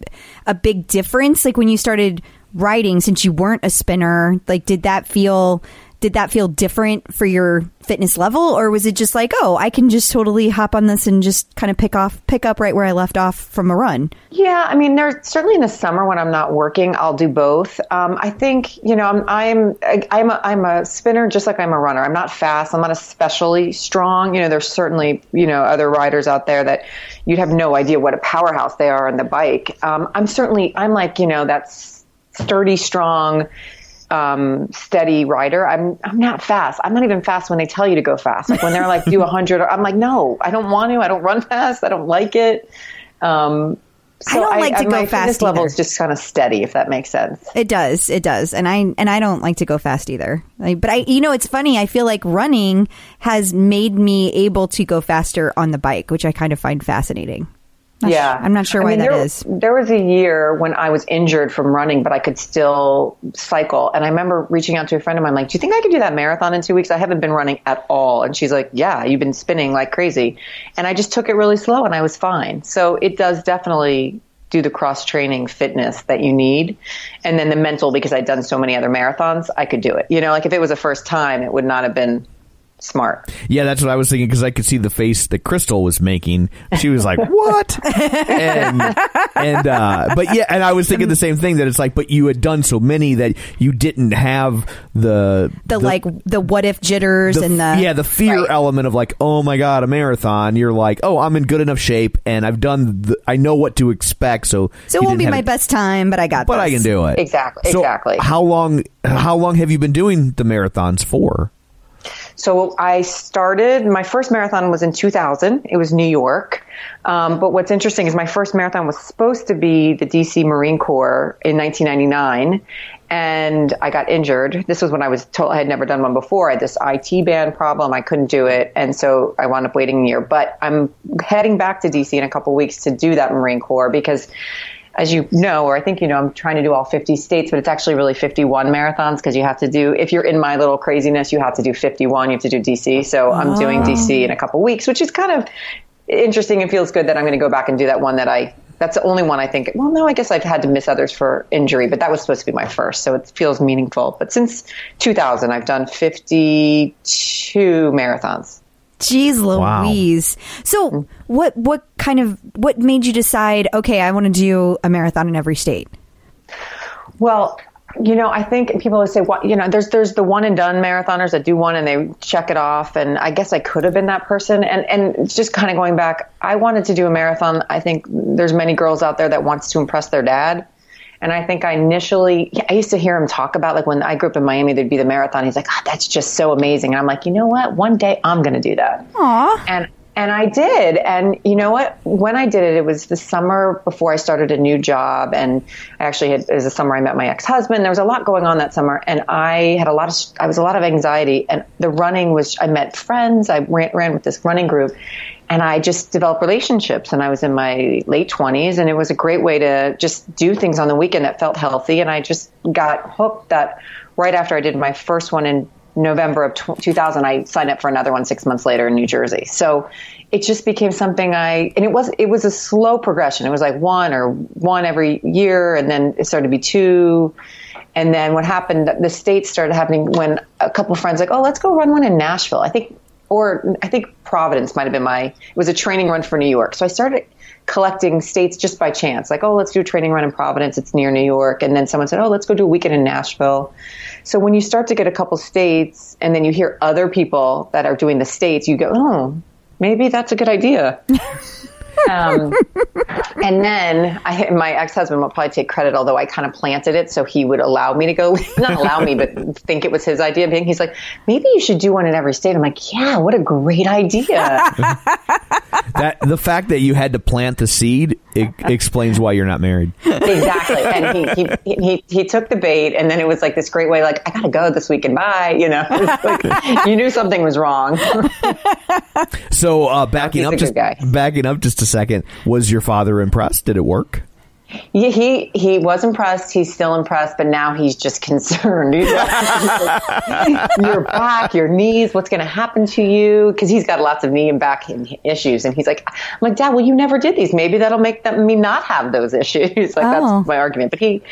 a big difference like when you started riding since you weren't a spinner? Like did that feel did that feel different for your fitness level or was it just like, "Oh, I can just totally hop on this and just kind of pick off pick up right where I left off from a run?" Yeah, I mean, there's certainly in the summer when I'm not working, I'll do both. Um, I think you know, I'm I'm I'm a, I'm a spinner just like I'm a runner. I'm not fast. I'm not especially strong. You know, there's certainly you know other riders out there that you'd have no idea what a powerhouse they are on the bike. Um, I'm certainly I'm like you know that's sturdy, strong. Um, steady rider. I'm I'm not fast. I'm not even fast when they tell you to go fast. Like when they're like do a hundred, I'm like no, I don't want to. I don't run fast. I don't like it. Um, I don't like to go my fast level is just kind of steady, if that makes sense. It does. It does. And I and I don't like to go fast either. Like, but I you know, it's funny. I feel like running has made me able to go faster on the bike, which I kind of find fascinating. Not yeah, su- I'm not sure I why mean, that there, is. There was a year when I was injured from running, but I could still cycle. And I remember reaching out to a friend of mine, like, "Do you think I could do that marathon in two weeks? I haven't been running at all." And she's like, "Yeah, you've been spinning like crazy." And I just took it really slow, and I was fine. So it does definitely do the cross training fitness that you need, and then the mental because I'd done so many other marathons, I could do it. You know, like if it was a first time, it would not have been smart. Yeah, that's what I was thinking because I could see the face that Crystal was making. She was like, "What?" and and uh, but yeah, and I was thinking the same thing that it's like, but you had done so many that you didn't have the The, like the what if jitters the- and the yeah the fear Right. element of like oh my god a marathon you're like oh i'm in good enough shape and i've done the, i know what to expect so So it won't be my it- best time, but I got but i can do it Exactly, So exactly. how long how long have you been doing the marathons for So I started, my first marathon was in 2000. It was New York. Um, but what's interesting is my first marathon was supposed to be the DC Marine Corps in 1999. And I got injured. This was when I was told I had never done one before. I had this IT band problem. I couldn't do it. And so I wound up waiting a year. But I'm heading back to DC in a couple weeks to do that Marine Corps because as you know, or I think you know, I'm trying to do all 50 states, but it's actually really 51 marathons because you have to do, if you're in my little craziness, you have to do 51, you have to do DC. So I'm doing DC oh. in a couple weeks, which is kind of interesting and feels good that I'm going to go back and do that one that I, that's the only one I think, well, no, I guess I've had to miss others for injury, but that was supposed to be my first. So it feels meaningful. But since 2000, I've done 52 marathons. Jeez Wow. Louise. So hmm. what what kind of what made you decide, okay, I want to do a marathon in every state? Well, you know, I think people would say, "What?" You know, there's there's the one and done marathoners that do one and they check it off, and I guess I could have been that person. And and just kind of going back, I wanted to do a marathon. I think there's many girls out there that wants to impress their dad. And I think I initially, yeah, I used to hear him talk about like when I grew up in Miami, there'd be the marathon. He's like, oh, that's just so amazing. And I'm like, you know what? One day I'm going to do that. Aw. And and I did. And you know what? When I did it, it was the summer before I started a new job. And I actually had, it was the summer I met my ex-husband. There was a lot going on that summer. And I had a lot of, I was a lot of anxiety and the running was, I met friends. I ran, ran with this running group and I just developed relationships and I was in my late twenties and it was a great way to just do things on the weekend that felt healthy. And I just got hooked that right after I did my first one in November of 2000, I signed up for another one six months later in New Jersey. So it just became something I, and it was, it was a slow progression. It was like one or one every year. And then it started to be two. And then what happened, the states started happening when a couple friends like, oh, let's go run one in Nashville. I think, or I think Providence might have been my, it was a training run for New York. So I started collecting states just by chance. Like, oh, let's do a training run in Providence. It's near New York. And then someone said, oh, let's go do a weekend in Nashville. So when you start to get a couple states and then you hear other people that are doing the states, you go, oh, maybe that's a good idea. um, and then I, my ex-husband will probably take credit, although I kind of planted it so he would allow me to go, not allow me, but think it was his idea. Being he's like, maybe you should do one in every state. I'm like, yeah, what a great idea. that the fact that you had to plant the seed it explains why you're not married exactly. And he, he, he, he took the bait and then it was like this great way, like, I gotta go this weekend. Bye. You know, like, you knew something was wrong. so uh, backing He's up a good just guy. backing up just a second. Was your father impressed? Did it work Yeah, he he was impressed. He's still impressed, but now he's just concerned. He's like, your back, your knees, what's going to happen to you? Because he's got lots of knee and back issues, and he's like, "I'm like, Dad, well, you never did these. Maybe that'll make them, me not have those issues." like Oh. that's my argument. But he,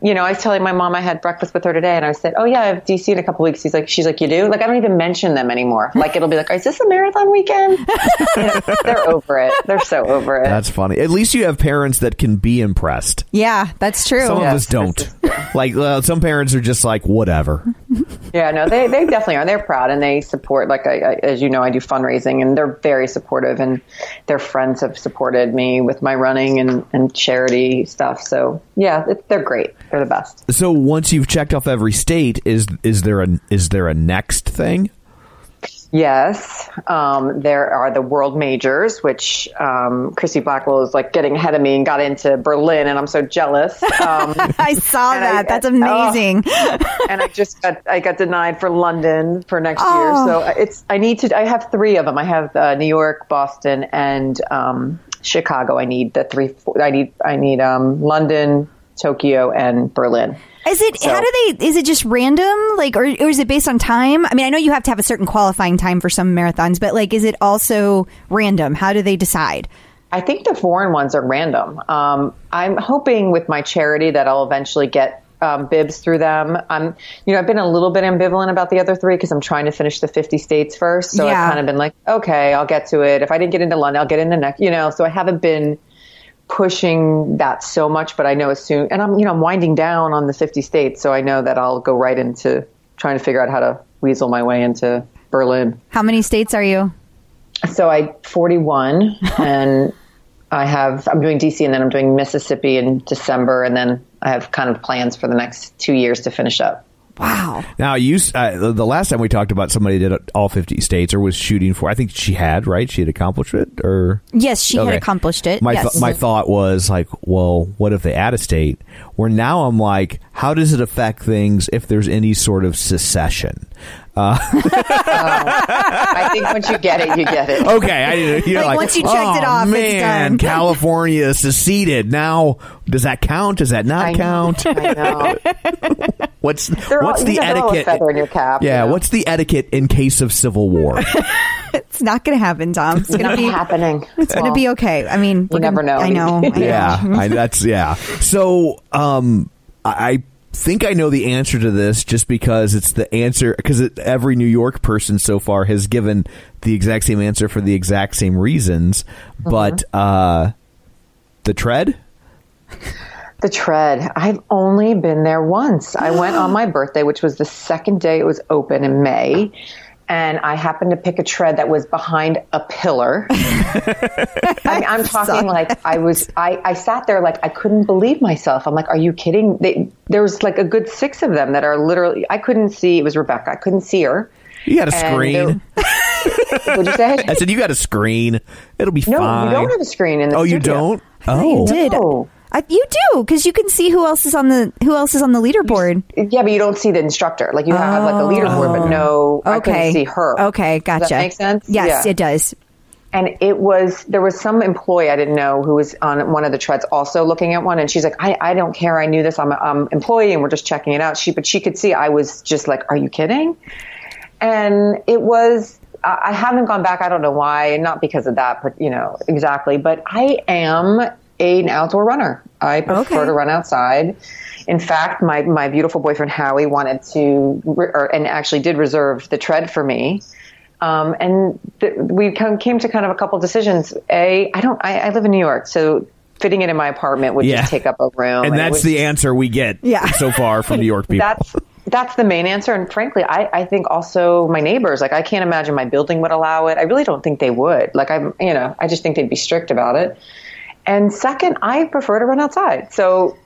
you know, I was telling my mom I had breakfast with her today, and I said, "Oh yeah, I have DC in a couple weeks." He's like, "She's like, you do?" Like I don't even mention them anymore. Like it'll be like, "Is this a marathon weekend?" You know, they're over it. They're so over it. that's funny at least you have parents that can be impressed Yeah, that's true. some of Yes, us don't like uh, some parents are just like whatever Yeah, no, they, they definitely are. They're proud and they support, like, I, I, as you know, I do fundraising and they're very supportive and their friends have supported me with my running and, and charity stuff. So yeah, it, they're great. They're the best. so once you've checked off every state is is there a is there a next thing Yes, um, there are the world majors, which um, Chrissy Blackwell is like getting ahead of me and got into Berlin, and I'm so jealous. Um, I saw And I- that. That's oh. amazing. and I just got I got denied for London for next Oh. year. So it's I need to I have three of them. I have uh, New York, Boston, and um, Chicago. I need the three. I need I need um, London, Tokyo, and Berlin. Is it So- how do they? Is it just random, like, or, or is it based on time? I mean, I know you have to have a certain qualifying time for some marathons, but like, is it also random? How do they decide? I think the foreign ones are random. Um, I'm hoping with my charity that I'll eventually get um, bibs through them. I'm, you know, I've been a little bit ambivalent about the other three because I'm trying to finish the 50 states first. So Yeah. I've kind of been like, okay, I'll get to it. If I didn't get into London, I'll get into next. You know, so I haven't been pushing that so much, but I know as soon, and I'm, you know, I'm winding down on the 50 states, so I know that I'll go right into trying to figure out how to weasel my way into Berlin. How many states are you? So I 41 and I have I'm doing DC and then I'm doing Mississippi in December and then I have kind of plans for the next 2 years to finish up. Wow. Now, you, uh, the last time we talked about somebody did all fifty states or was shooting for. I think she had right. She had accomplished it, or Yes, she had accomplished it. My yes. th- my thought was like, well, what if they add a state? Where now I'm like, how does it affect things if there's any sort of secession? I think once you get it, you get it. Okay, I. You're Like, like, once you checked oh, it off, it's man, done." California seceded. Now, does that count? Does that not I know. count? I know. What's They're what's all, the you know, they're all a etiquette? feather in your cap. yeah, you know? what's the etiquette in case of civil war? it's not going to happen, Tom. It's going to be. happening? It's going to be okay. I mean, we're never gonna- know. I know. I know. yeah, I, that's yeah. So, um, I. I think I know the answer to this just because it's the answer because every New York person so far has given the exact same answer for the exact same reasons, but uh, the tread. The tread. I've only been there once. I went on my birthday, which was the second day it was open in May. And I happened to pick a tread that was behind a pillar. I mean, I'm talking like I was, I, I sat there like I couldn't believe myself. I'm like, are you kidding? They, there was like a good six of them that are literally, I couldn't see, it was Rebecca. I couldn't see her. You got a And screen. What'd you say? I said you got a screen. It'll be No, fine. we don't have a screen in the Oh, you oh. don't? You Oh, did. No. I, you do because you can see who else is on the who else is on the leaderboard. Yeah, but you don't see the instructor. Like you have like a leaderboard, but no, I Oh. Okay. couldn't see her. Okay, gotcha. Does that make sense? Yes, Yeah. it does. And it was there was some employee I didn't know who was on one of the treads also looking at one, and she's like, I, I don't care. I knew this. I'm an employee, and we're just checking it out. She but she could see I was just like, Are you kidding? And it was. I I haven't gone back. I don't know why. Not because of that, but you know exactly. But I am an outdoor runner. I prefer Okay. to run outside. In fact, my, my beautiful boyfriend Howie wanted to, re- or, and actually did reserve the tread for me. Um, and th- we come, came to kind of a couple decisions. A, I don't, I, I live in New York, so fitting it in my apartment would Yeah. just take up a room. and it that's would the answer we get Yeah. so far from New York people. that's that's the main answer. And frankly, I, I think also my neighbors, like I can't imagine my building would allow it. I really don't think they would. Like I'm, you know, I just think they'd be strict about it. And second, I prefer to run outside. So,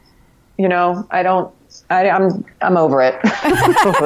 you know, I don't. I, I'm I'm over it.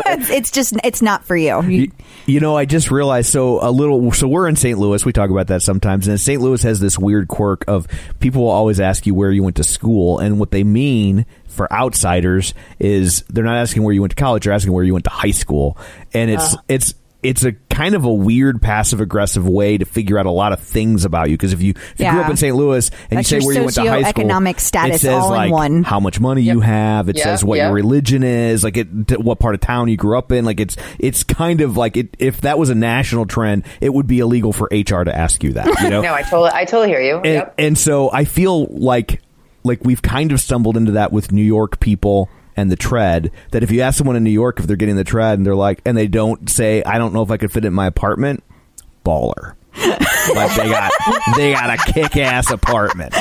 It's, it's just it's not for you. You- You, you know, I just realized so a little. So we're in St. Louis. We talk about that sometimes. And St. Louis has this weird quirk of people will always ask you where you went to school, and what they mean for outsiders is they're not asking where you went to college. They're asking where you went to high school, and it's uh-huh. it's. It's a kind of a weird passive aggressive way to figure out a lot of things about you because if you if you grew up in St. Louis and That's you say where you went to high school, socioeconomic status it says all in like one. how much money you have. It Yeah, says what yeah. your religion is, like it, what part of town you grew up in. Like it's it's kind of like it. If that was a national trend, it would be illegal for HR to ask you that. You know, no, I totally I totally hear you. and, yep. and so I feel like like we've kind of stumbled into that with New York people and the tread. That if you ask someone in New York if they're getting the tread and they're like, and they don't say, I don't know if I could fit it in my apartment, baller. like they got they got a kick ass apartment.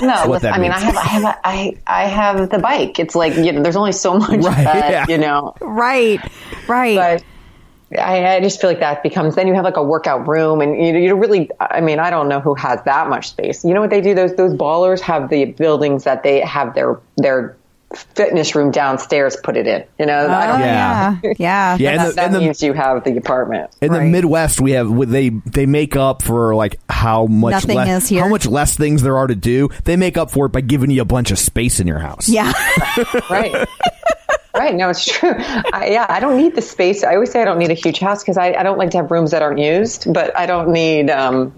No, what listen, that I mean, I have, I have, a, I, I have the bike. It's like you know, there's only so much Right, that yeah. you know. right, right. But I, I just feel like that becomes then you have like a workout room, and you you really. I mean, I don't know who has that much space. You know what they do? Those those ballers have the buildings that they have their their fitness room downstairs. Put it in. You know, I Oh, don't, Yeah. yeah, yeah. Yeah, and that, the- that and the- means you have the apartment. In the Midwest, we have they they make up for like how much Nothing less is here. how much less things there are to do. They make up for it by giving you a bunch of space in your house. yeah. right. Right. No, it's true. I, yeah, I don't need the space. I always say I don't need a huge house because I, I don't like to have rooms that aren't used, but I don't need, um,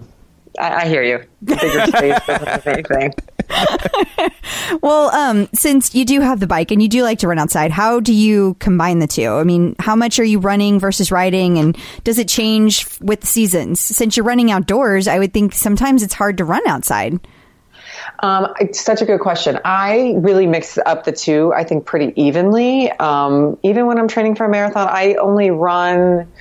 I, I hear you. Bigger space doesn't the thing. Well, um, since you do have the bike and you do like to run outside, how do you combine the two? I mean, how much are you running versus riding, and does it change with seasons? Since you're running outdoors, I would think sometimes it's hard to run outside. Um, it's such a good question. I really mix up the two, I think, pretty evenly. Um, even when I'm training for a marathon, I only run,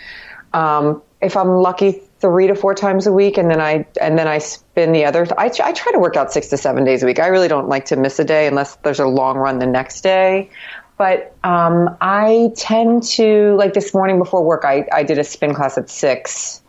um, if I'm lucky, three to four times a week, and then I and then I spin the other. I, I try to work out six to seven days a week. I really don't like to miss a day unless there's a long run the next day. But um, I tend to like this morning before work. I, I did a spin class at six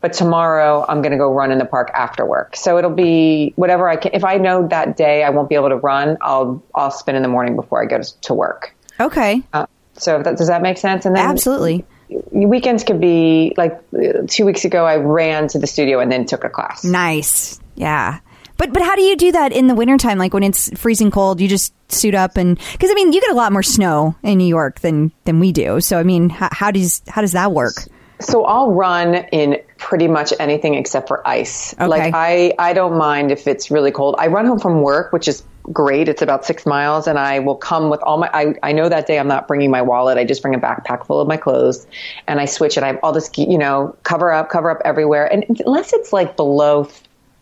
but tomorrow I'm going to go run in the park after work. So it'll be whatever I can. If I know that day I won't be able to run, I'll I'll spin in the morning before I go to, to work. Okay, Uh, so that, does that make sense? And then absolutely. Weekends could be like two weeks ago I ran to the studio and then took a class. Nice. Yeah. But but how do you do that in the wintertime? Like when it's freezing cold, you just suit up and because I mean you get a lot more snow in New York than than we do. So I mean, how, how does how does that work? So I'll run in pretty much anything except for ice. Okay. Like I, I don't mind if it's really cold. I run home from work, which is great. It's about six miles and I will come with all my, I, I know that day I'm not bringing my wallet. I just bring a backpack full of my clothes and I switch and I have all this, you know, cover up, cover up everywhere. And unless it's like below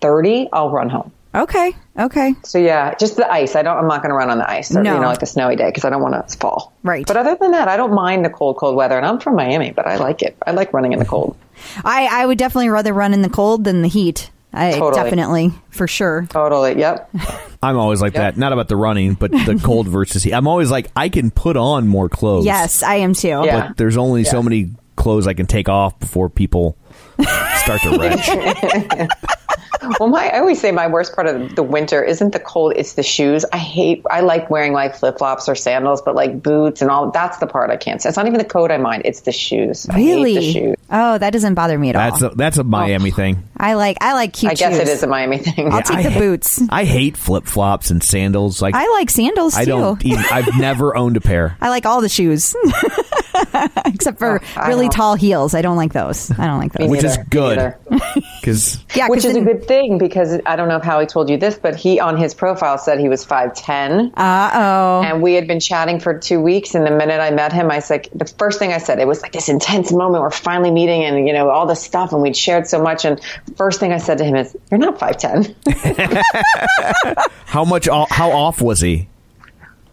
30, I'll run home. Okay. Okay. So yeah, just the ice. I don't. I'm not going to run on the ice, or, No. you know, like a snowy day, because I don't want to fall. Right. But other than that, I don't mind the cold, cold weather. And I'm from Miami, but I like it. I like running in the cold. I I would definitely rather run in the cold than the heat. I Totally. definitely for sure. Totally. Yep. I'm always like that. Not about the running, but the cold versus heat. I'm always like, I can put on more clothes. Yes, I am too. Yeah. But there's only so many clothes I can take off before people start to wrench. Well, my I always say my worst part of the winter isn't the cold; it's the shoes. I hate. I like wearing like flip flops or sandals, but like boots and all. That's the part I can't. say. It's not even the coat I mind; it's the shoes. I hate Really? the shoes. Oh, that doesn't bother me at That's all. a, that's a Miami thing. I like I like cute shoes. I guess shoes. it is a Miami thing. I'll take I the ha- boots. I hate flip flops and sandals. Like I like sandals too. I don't. Even, I've never owned a pair. I like all the shoes. Except for Oh, really tall heels. I don't like those. I don't like those. Which is good. neither. Because yeah, Which 'cause is a good thing because I don't know how he told you this, but he on his profile said he was five ten. Uh-oh. And we had been chatting for two weeks. And the minute I met him, I was like, the first thing I said, it was like this intense moment. We're finally meeting and, you know, all this stuff. And we'd shared so much. And first thing I said to him is, You're not 5'10. how much? How off was he?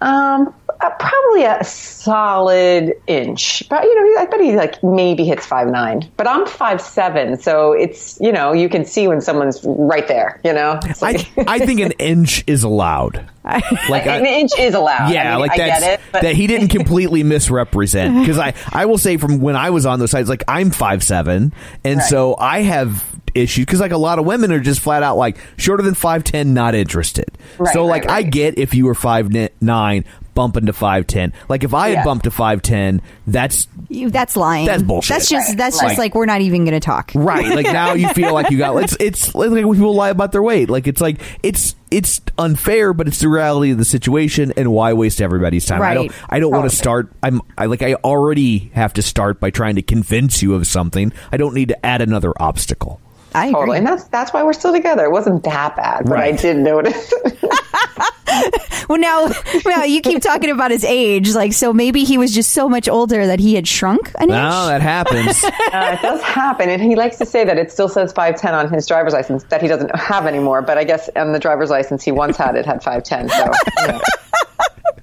Um, uh, probably a solid inch. But, you know, I bet he like maybe hits five nine. But I'm five seven, So it's, you know, you can see when someone's right there, you know? It's I like, I think an inch is allowed. Like an I, inch is allowed. yeah, I mean, like that's get it. But that he didn't completely misrepresent because I I will say from when I was on those sides like I'm five seven and Right. so I have issues because like a lot of women are just flat out like shorter than five ten not interested. Right, so right, like I get if you were five nine bumping to five ten. Like if I had Yeah. bumped to five ten, that's You, that's lying. That's bullshit. That's just Right, that's right. just like we're not even going to talk. Right. Like now you feel like you got it's it's like when people lie about their weight. Like it's like it's it's unfair, but it's the reality of the situation and why waste everybody's time. I don't Right. I don't want to start I'm I like I already have to start by trying to convince you of something. I don't need to add another obstacle. I agree. Totally. And that's that's why we're still together. It wasn't that bad, but I Right. did notice. Well, now, now you keep talking about his age. Like, so maybe he was just so much older that he had shrunk an No, inch. that happens. Uh, it does happen, and he likes to say that it still says 5'10 on his driver's license that he doesn't have anymore. But I guess on the driver's license he once had it had 5'10. So you know.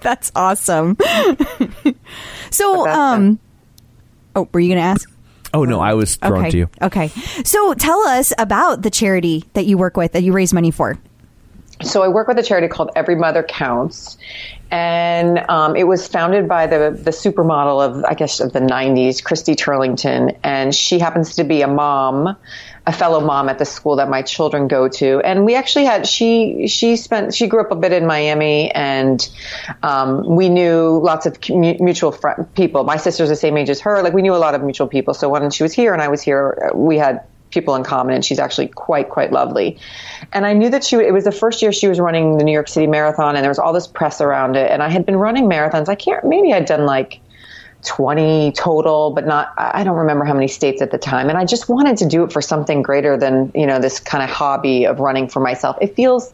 That's awesome. so, that's um, oh, were you going to ask? Oh no, I was thrown okay. to you. Okay. So, tell us about the charity that you work with that you raise money for. so I work with a charity called Every Mother Counts, and um, it was founded by the the supermodel of I guess of the '90s, Christy Turlington, and she happens to be a mom, a fellow mom at the school that my children go to, and we actually had she she spent she grew up a bit in Miami, and um, we knew lots of mutual people. My sister's the same age as her, like we knew a lot of mutual people. So when she was here and I was here, we had people in common and she's actually quite quite lovely and i knew that she it was the first year she was running the new york city marathon and there was all this press around it and i had been running marathons i can't maybe i'd done like 20 total, but not, I don't remember how many states at the time. And I just wanted to do it for something greater than, you know, this kind of hobby of running for myself. It feels,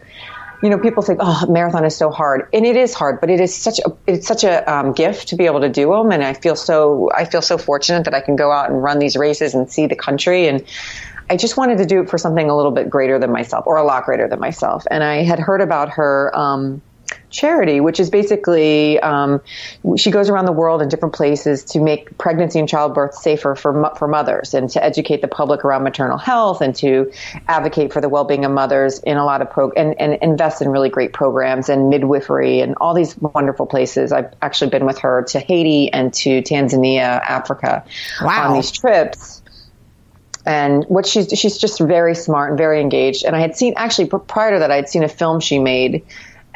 you know, people think, oh, marathon is so hard. And it is hard, but it is such a, it's such a um, gift to be able to do them. And I feel so, I feel so fortunate that I can go out and run these races and see the country. And I just wanted to do it for something a little bit greater than myself or a lot greater than myself. And I had heard about her, um, charity, which is basically um, she goes around the world in different places to make pregnancy and childbirth safer for for mothers and to educate the public around maternal health and to advocate for the well-being of mothers in a lot of pro and, and invest in really great programs and midwifery and all these wonderful places. I've actually been with her to Haiti and to Tanzania, Africa Wow. on these trips and what she's she's just very smart and very engaged. And I had seen actually prior to that, I had seen a film she made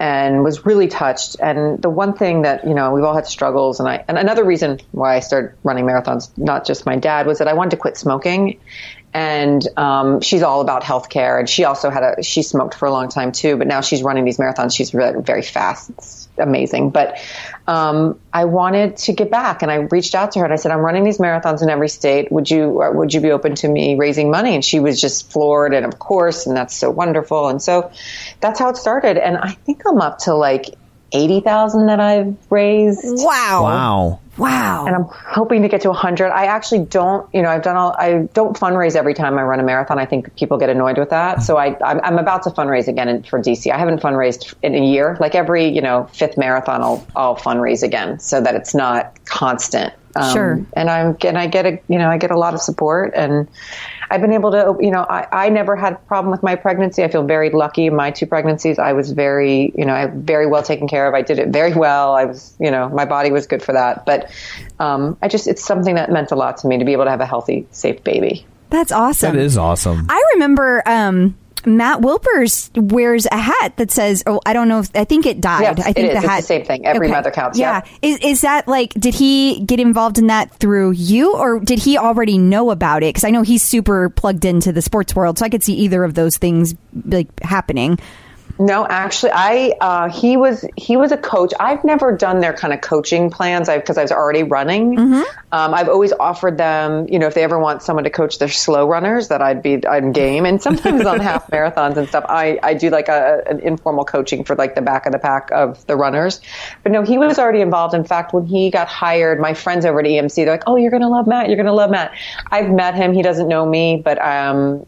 and was really touched. And the one thing that you know we've all had struggles, and I and another reason why I started running marathons, not just my dad, was that I wanted to quit smoking. And um, she's all about healthcare, and she also had a she smoked for a long time too, but now she's running these marathons. She's very, very fast. It's amazing. But um, I wanted to get back, and I reached out to her and I said, "I'm running these marathons in every state. Would you uh, would you be open to me raising money?" And she was just floored, and of course, and that's so wonderful. And so that's how it started. And I think I'm up to like eighty thousand that I've raised. Wow. Wow. Wow. And I'm hoping to get to a 100. I actually don't, you know, I've done all, I don't fundraise every time I run a marathon. I think people get annoyed with that. So I, I'm, I'm about to fundraise again in, for DC. I haven't fundraised in a year. Like every, you know, fifth marathon, I'll, I'll fundraise again so that it's not constant. Um, Sure. And I'm, and I get a, you know, I get a lot of support and I've been able to, you know, I, I never had a problem with my pregnancy. I feel very lucky. My two pregnancies, I was very, you know, I very well taken care of. I did it very well. I was, you know, my body was good for that. But um, I just, it's something that meant a lot to me to be able to have a healthy, safe baby. That's awesome. That is awesome. I remember um, Matt Wilpers wears a hat that says, "Oh, I don't know if I think it died. Yes, I think it is. the It's the hat same thing. Every mother counts, Yeah. yeah. Is is that like? Did he get involved in that through you, or did he already know about it? Because I know he's super plugged into the sports world, so I could see either of those things like happening. No, actually, I uh, he was he was a coach. I've never done their kind of coaching plans because I was already running. Um, I've always offered them, you know, if they ever want someone to coach their slow runners, that I'd be I'm game. And sometimes on half marathons and stuff, I, I do like a, an informal coaching for like the back of the pack of the runners. But no, he was already involved. In fact, when he got hired, my friends over at EMC, they're like, "Oh, you're gonna love Matt. You're gonna love Matt." I've met him. He doesn't know me, but um,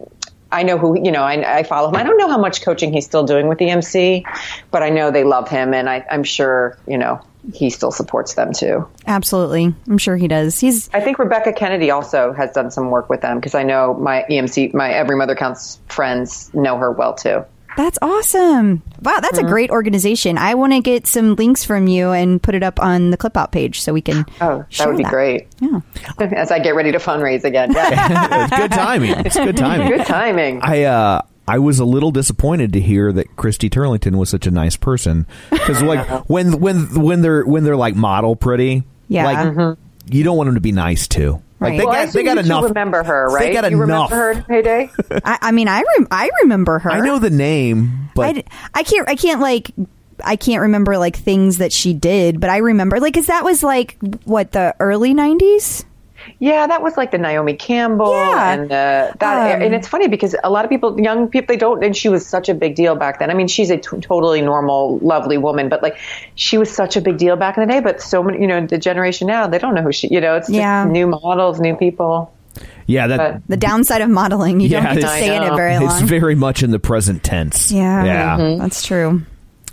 I know who, you know, I, I follow him. I don't know how much coaching he's still doing with EMC, but I know they love him and I, I'm sure, you know, he still supports them too. Absolutely, I'm sure he does. He's I think Rebecca Kennedy also has done some work with them because I know my EMC, my Every Mother Counts friends know her well too. That's awesome. Wow, that's Mm-hmm. a great organization. I want to get some links from you and put it up on the clip out page so we can. Oh, that share would be great. Yeah. As I get ready to fundraise again. Yeah. it's good timing. It's good timing. Good timing. I uh I was a little disappointed to hear that Christy Turlington was such a nice person because like when when when they're when they're like model pretty, Yeah. like you don't want them to be nice too. Like Right. they Well, I got they assume got you enough. remember her, right? They got you enough. remember her, Heyday? I, I mean, I rem- I remember her. I know the name, but I can't I can't like I can't remember like things that she did, but I remember like cuz that was like what the early 90s? Yeah, that was like the Naomi Campbell Yeah. and uh, that. Um, and it's funny because a lot of people, young people, they don't. And she was such a big deal back then. I mean, she's a t- totally normal, lovely woman, but like she was such a big deal back in the day. But so many, you know, the generation now, they don't know who she. You know, it's just Yeah. new models, new people. yeah, that But The downside of modeling, you Yeah, don't get to stay in it know. very it's long. very much in the present tense. yeah. yeah. That's true.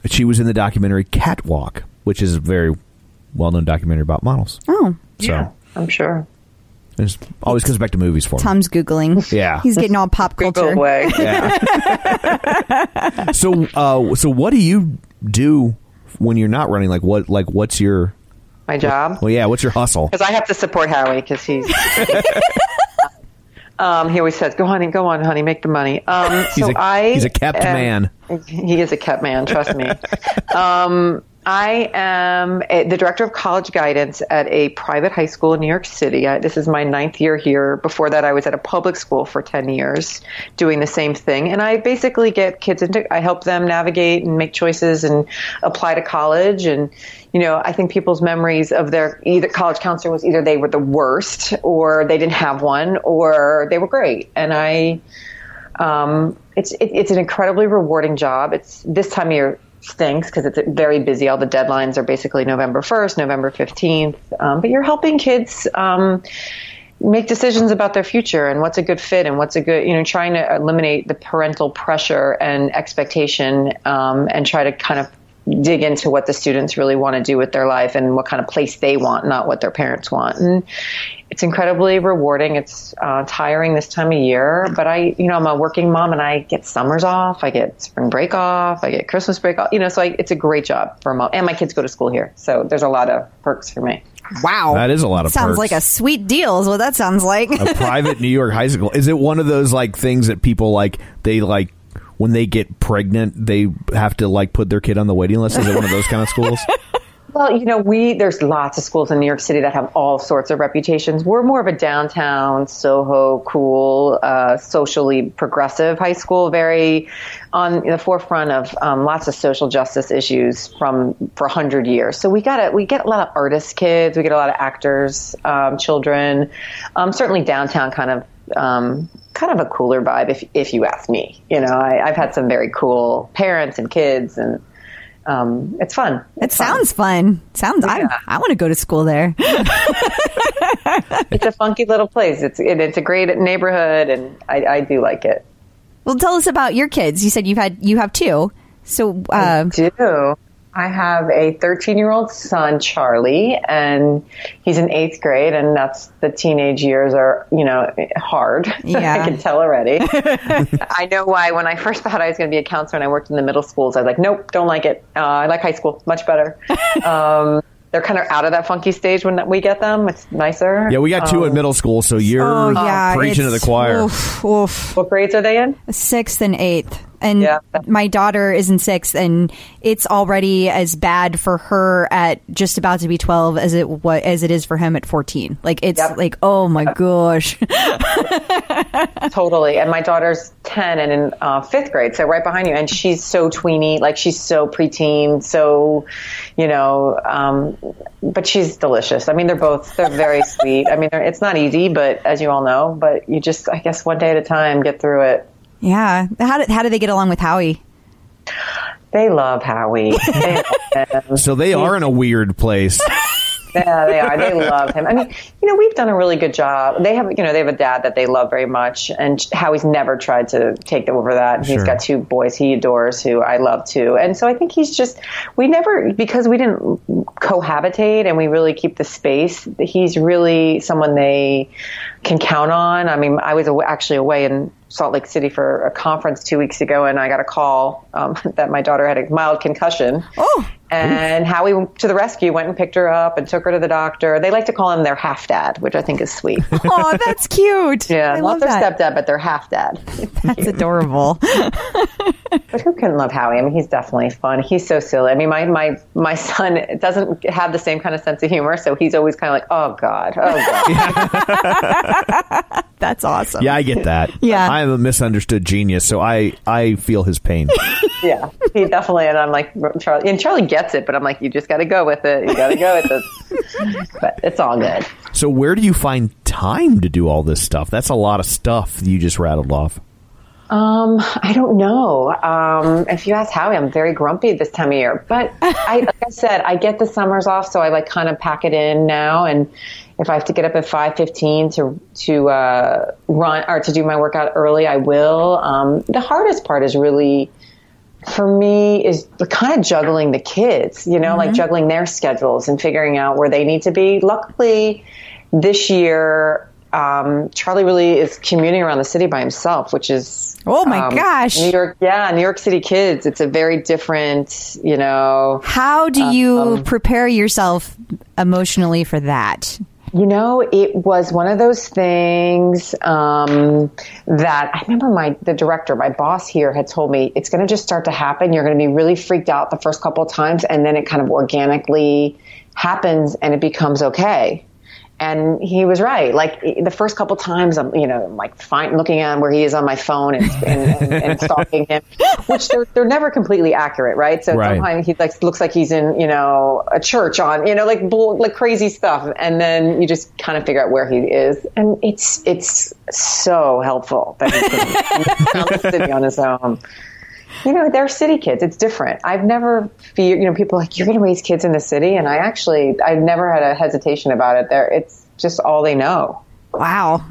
She was in the documentary Catwalk, which is a very well-known documentary about models. Oh, So I'm sure. It always comes back to movies for me. Tom's googling. Yeah. He's getting all pop Google culture. away. so uh so what do you do when you're not running like what like what's your My job. well yeah what's your hustle Because I have to support Howie because he's. um, he always says, "Go, honey, go on, honey, make the money." Um, He's so a- I, he's a kept am- man. He is a kept man. Trust me. um, I am a, the director of college guidance at a private high school in New York City. I, this is my ninth year here. Before that, I was at a public school for 10 years doing the same thing. And I basically get kids into, I help them navigate and make choices and apply to college. And, you know, I think people's memories of their either college counselor was either they were the worst or they didn't have one or they were great. And I, um, it's, it, it's an incredibly rewarding job. It's this time of year stinks because it's very busy. All the deadlines are basically November 1st, November 15th. Um, but you're helping kids um, make decisions about their future and what's a good fit and what's a good, you know, trying to eliminate the parental pressure and expectation um, and try to kind of dig into what the students really want to do with their life and what kind of place they want, not what their parents want. And it's incredibly rewarding. It's uh, tiring this time of year, but I, you know, I'm a working mom and I get summers off, I get spring break off, I get Christmas break off. You know, so I, it's a great job for a mom, and my kids go to school here, so there's a lot of perks for me. Wow, That is a lot of perks. sounds perks. like a sweet deal. Is what that sounds like. a private New York high school. Is it one of those like things that people like they like when they get pregnant they have to like put their kid on the waiting list? Is it one of those kind of schools? Well, you know, we there's lots of schools in New York City that have all sorts of reputations. We're more of a downtown Soho, cool, uh, socially progressive high school, very on the forefront of um, lots of social justice issues from for hundred years. So we got a, we get a lot of artist kids, we get a lot of actors, um, children, um, certainly downtown kind of. Um, kind of a cooler vibe, if if you ask me. You know, I, I've had some very cool parents and kids, and um, it's fun. It It's fun. sounds fun. Sounds. I Yeah. I want to go to school there. it's a funky little place. It's it, it's a great neighborhood, and I, I do like it. well, tell us about your kids. You said you've had you have two. So uh, do. I have a 13 year old son, Charlie, and he's in eighth grade, and that's the teenage years are, you know, hard. Yeah. I can tell already. I know why when I first thought I was going to be a counselor and I worked in the middle schools, I was like, nope, don't like it. Uh, I like high school much better. um, they're kind of out of that funky stage when we get them. It's nicer. Yeah, we got two Um, at middle school, so you're oh yeah, preaching to the choir. Oof, oof. What grades are they in? Sixth and eighth. And Yeah. my daughter is in sixth, and it's already as bad for her at just about to be twelve as it what as it is for him at fourteen. Like it's Yep. like, oh my gosh, Totally. And my daughter's 10 and in uh, fifth grade, so right behind you. And she's so tweeny, like she's so preteen, so, you know, um, but she's delicious. I mean, they're both, they're very sweet. I mean, it's not easy, but as you all know, but you just, I guess, one day at a time get through it. Yeah. How do how do they get along with Howie? They love Howie. They love. So they are in a weird place. Yeah, they are. They love him. I mean, you know, we've done a really good job. They have, you know, they have a dad that they love very much, and Howie's never tried to take over that. He's got two boys he adores, who I love too. And so I think he's just, we never, because we didn't cohabitate and we really keep the space. He's really someone they can count on. I mean, I was actually away in Salt Lake City for a conference two weeks ago, and I got a call um, that my daughter had a mild concussion. Oh. And Howie, to the rescue, went and picked her up and took her to the doctor. They like to call him their half dad, which I think is sweet. Oh, that's cute. Yeah, I not love their that. stepdad, but their half dad. That's adorable. But who couldn't love Howie? I mean, he's definitely fun. He's so silly. I mean, my my my son doesn't have the same kind of sense of humor, so he's always kind of like, oh god, oh god. That's awesome. Yeah, I get that. Yeah. I am a misunderstood genius, so I I feel his pain. yeah, he definitely. And I'm like Charlie, and Charlie gets it, but I'm like, you just got to go with it. You got to go with it. but it's all good. So where do you find time to do all this stuff? That's a lot of stuff you just rattled off. Um, I don't know. Um, if you ask Howie, I'm very grumpy this time of year. But I, like I said, I get the summers off, so I like kind of pack it in now. And if I have to get up at five fifteen to to uh, run or to do my workout early, I will. Um, the hardest part is really for me is kind of juggling the kids, you know, like juggling their schedules and figuring out where they need to be. Luckily, this year, um, Charlie really is commuting around the city by himself, which is Oh my um, gosh. New York, yeah, New York City kids. It's a very different, you know. How do you Um, prepare yourself emotionally for that? You know, it was one of those things um, that I remember my the director, my boss here, had told me it's going to just start to happen. You're going to be really freaked out the first couple of times, and then it kind of organically happens, and it becomes okay. And he was right. Like the first couple times, I'm, you know, like fine, looking at him where he is on my phone and, and, and, and stalking him, which they're, they're never completely accurate, right? So Right. sometimes he like looks like he's in, you know, a church on, you know, like bull, like crazy stuff, and then you just kind of figure out where he is, and it's it's so helpful that he can around the city on his own. You know, they're city kids. It's different. I've never feared, you know, people are like, you're going to raise kids in the city. And I actually, I've never had a hesitation about it there. It's just all they know. Wow.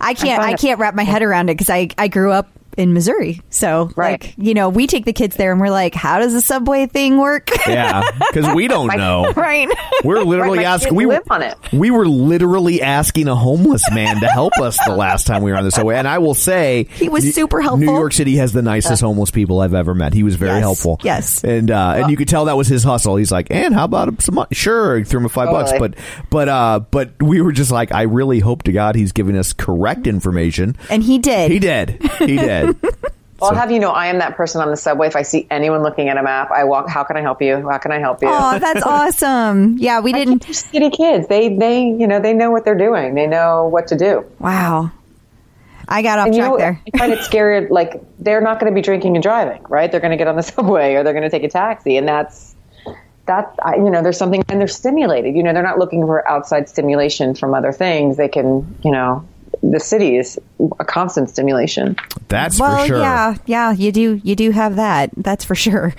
I can't. find I can't wrap my head around it because I I grew up in Missouri, so Right. like you know we take the kids there and we're like, how does the subway thing work? Yeah, because we don't know. right. We're literally Right, asking. We live on it. We were literally asking a homeless man to help us the last time we were on the subway, and I will say He was New- super helpful. New York City has the nicest homeless people I've ever met. He was very Yes, helpful. yes. and uh, and you could tell that was his hustle. He's like, and how about some money? Sure, he threw him a five bucks, but but uh, but we were just like, I really hope to God he's giving us correct information. And he did. He did. He did. Well, I'll have you know, I am that person on the subway. If I see anyone looking at a map, I walk, how can I help you? How can I help you? Oh, that's awesome. Yeah, we didn't. City kids. They, they, you know, they know what they're doing. They know what to do. Wow. I got off And you know, there. I find it scary. Like they're not going to be drinking and driving, right? They're going to get on the subway or they're going to take a taxi, and that's that's I- you know, there's something, and they're stimulated. You know, they're not looking for outside stimulation from other things. They can, you know, the city is a constant stimulation. That's Well, for sure. yeah, yeah, you do, you do have that. That's for sure.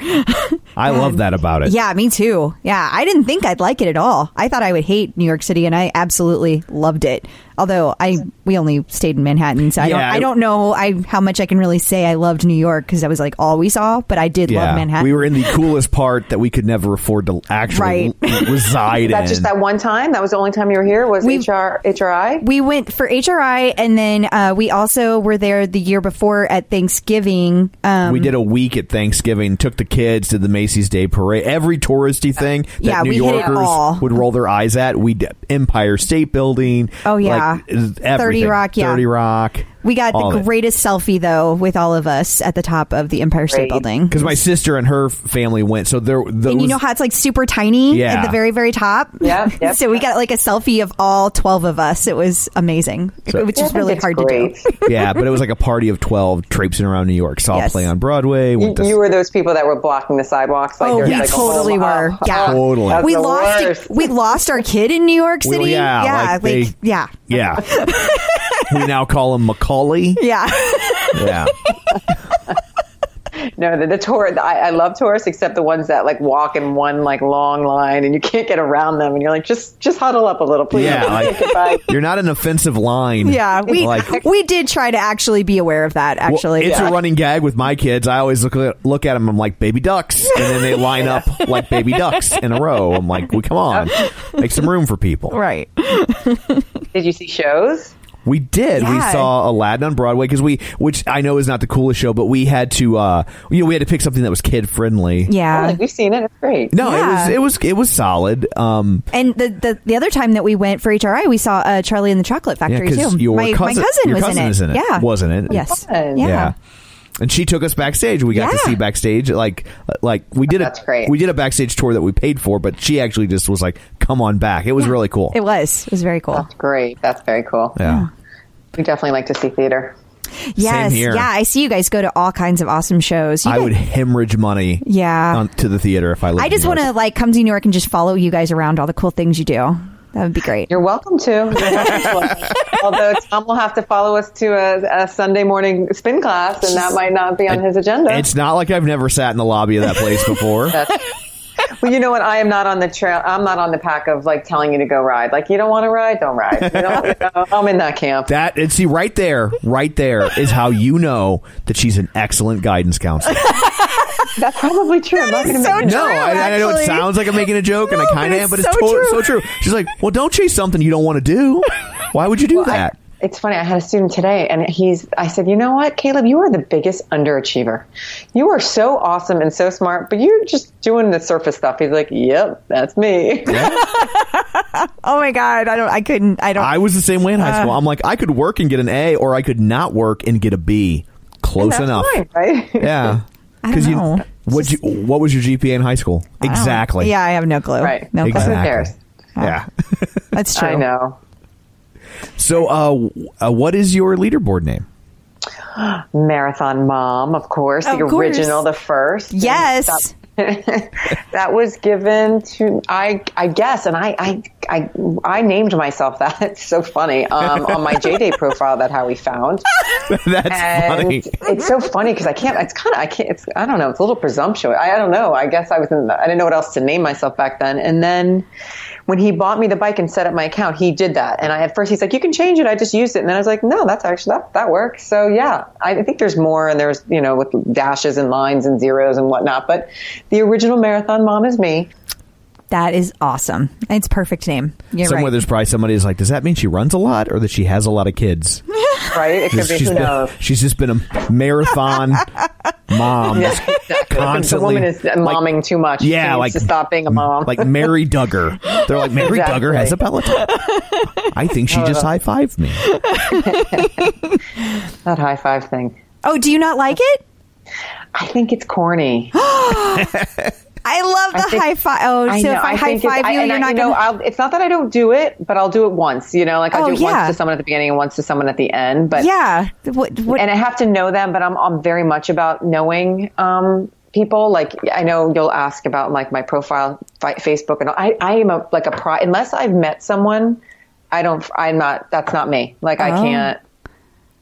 I love um, that about it. Yeah, me too. Yeah, I didn't think I'd like it at all. I thought I would hate New York City, and I absolutely loved it. Although I we only stayed in Manhattan, so I don't I I- don't know I how much I can really say I loved New York because that was like all we saw. But I did love Manhattan. we were in the coolest part that we could never afford to actually Right. reside That in. just that one time. That was the only time you were here. Was We- HR HRI? we went for HRI, and then uh, we also were there the year before at Thanksgiving. Um, we did a week at Thanksgiving, took the kids to the Macy's Day Parade. Every touristy thing that Yeah, New we hit it Yorkers would roll their eyes at. We did Empire State Building. Oh, yeah. like, everything. 30 Rock, yeah. 30 Rock. We got all the of it. greatest selfie though with all of us at the top of the Empire State Great. Building. Because my sister and her family went, so there. Those, and you know how it's like super tiny Yeah. at the very very top. Yeah, yep. so we got like a selfie of all twelve of us. It was amazing, So- which Yeah, is really hard great. to do. yeah, but it was like a party of twelve traipsing around New York. Saw a Yes. play on Broadway. You, to, you were those people that were blocking the sidewalks. Like Oh, there we like totally whole- were. oh, Yeah. Totally. We lost worst. we lost our kid in New York Well, City. yeah, yeah, like they- yeah, yeah. we now call him Macaulay. yeah. Yeah. No, the, the tour. I, I love tourists, except the ones that like walk in one like long line, and you can't get around them, and you're like, just just huddle up a little, please. Yeah, like- You're not an offensive line. Yeah, we Like- we did try to actually be aware of that. Well, Actually, it's a running gag with my kids. I always look at, look at them. I'm like baby ducks, and then they line up like baby ducks in a row. I'm like, well, come on, make some room for people. right. Did you see shows? We did. We saw Aladdin on Broadway because we, which I know is not the coolest show, but we had to, uh, you know, we had to pick something that was kid friendly. Oh, Yeah. like, we've seen it. It's great. No, Yeah. it was it was it was solid. Um, And the, the the other time that we went for HRI, we saw uh, Charlie and the Chocolate Factory because too. your my, cousin, my cousin your was cousin in it. is in it. Yeah, wasn't it? Yes. Fun. Yeah. Yeah. And she took us backstage. We got to see backstage. Like, like we did That's a great. we did a backstage tour that we paid for, but she actually just was like, "Come on back." It was really cool. It was. It was very cool. That's great. That's very cool. yeah. We definitely like to see theater. Yes. here. Yeah. I see you guys go to all kinds of awesome shows. You I guys- would hemorrhage money. Yeah. on, to the theater if I lived. I just want to like come to New York and just follow you guys around all the cool things you do. That would be great. You're welcome to. You're welcome to. Although Tom will have to follow us to a, a Sunday morning spin class, and that might not be on his agenda. It's not like I've never sat in the lobby of that place before. Well, you know what? I am not on the trail. I'm not on the pack of like telling you to go ride. Like you don't want to ride, don't ride. You don't go. I'm in that camp. That and see right there, right there is how you know that she's an excellent guidance counselor. That's probably true. I'm not going to so make it. true. no, I, I know it sounds like I'm making a joke, and I kind of am, but it's it's so to- true. so true. She's like, "Well, don't chase something you don't want to do. Why would you do that?" it's funny. I had a student today, and he's. I said, you know what, Caleb, you are the biggest underachiever. You are so awesome and so smart, but you're just doing the surface stuff. He's like, yep, that's me. Oh my god, I don't. I couldn't. I don't. I was the same way in high Uh. school. I'm like, I could work and get an A, or I could not work and get a B. Close That's enough. fine, right? Yeah. I don't you know. what you what was your GPA in high school? I Exactly. Yeah, I have no clue. Right. No clue. Exactly. Who cares? Yeah. That's true. I know. so, uh, uh, what is your leaderboard name? Marathon Mom, of course, Of the course. original, the first. Yes. that was given to I I guess, and I I I, I named myself that. It's so funny um, on my J Day profile that how we found. That's And funny. it's so funny because I can't. It's kind of I can't. It's I don't know. It's a little presumptuous. I, I don't know. I guess I was. In, I didn't know what else to name myself back then. And then when he bought me the bike and set up my account, he did that. And I at first he's like, "You can change it." I just used it, and then I was like, "No, that's actually that that works." So yeah, I think there's more, and there's you know with dashes and lines and zeros and whatnot. But the original marathon mom is me. That is awesome. It's perfect name. You're Somewhere right. there's probably somebody who's like, does that mean she runs a lot or that she has a lot of kids? Right? It could be. she's, Who been, knows? she's just been a marathon mom. Yeah, exactly. Constantly, the woman is like- momming too much. Yeah, she needs like- to stop being a mom. Like Mary Duggar. They're like, Mary Exactly. Duggar has a Peloton. I think she just high fived me. that high five thing. oh, do you not like it? I think it's corny. I love the think- high five. Oh, so know, if I, high think it's- five I- you, and you're I- not you know, to. I'll, it's not that I don't do it, but I'll do it once. You know, like I Oh, do it yeah. once to someone at the beginning and once to someone at the end. But Yeah. What, what, and I have to know them. But I'm I'm very much about knowing um, people. Like I know you'll ask about like my profile, fi- Facebook, and all. I I am a like a pri unless I've met someone. I don't. I'm not. That's not me. Like I Oh. can't.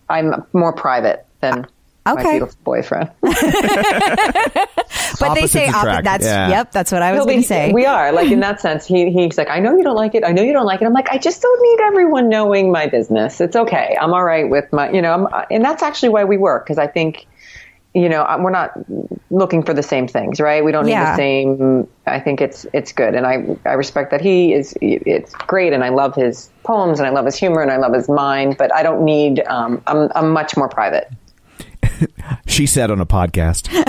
I'm more private than my Okay. beautiful boyfriend. but they say opposites opposite. That's Yeah. yep. That's what I was He'll going be- to say. We are like in that sense. He he's like, I know you don't like it. I know you don't like it. I'm like, I just don't need everyone knowing my business. It's okay. I'm all right with my, you know, I'm, and that's actually why we work because I think, you know, we're not looking for the same things, right? We don't need Yeah. the same. I think it's it's good, and I I respect that he is. It's great, and I love his poems, and I love his humor, and I love his mind. But I don't need. Um, I'm I'm much more private. She said on a podcast.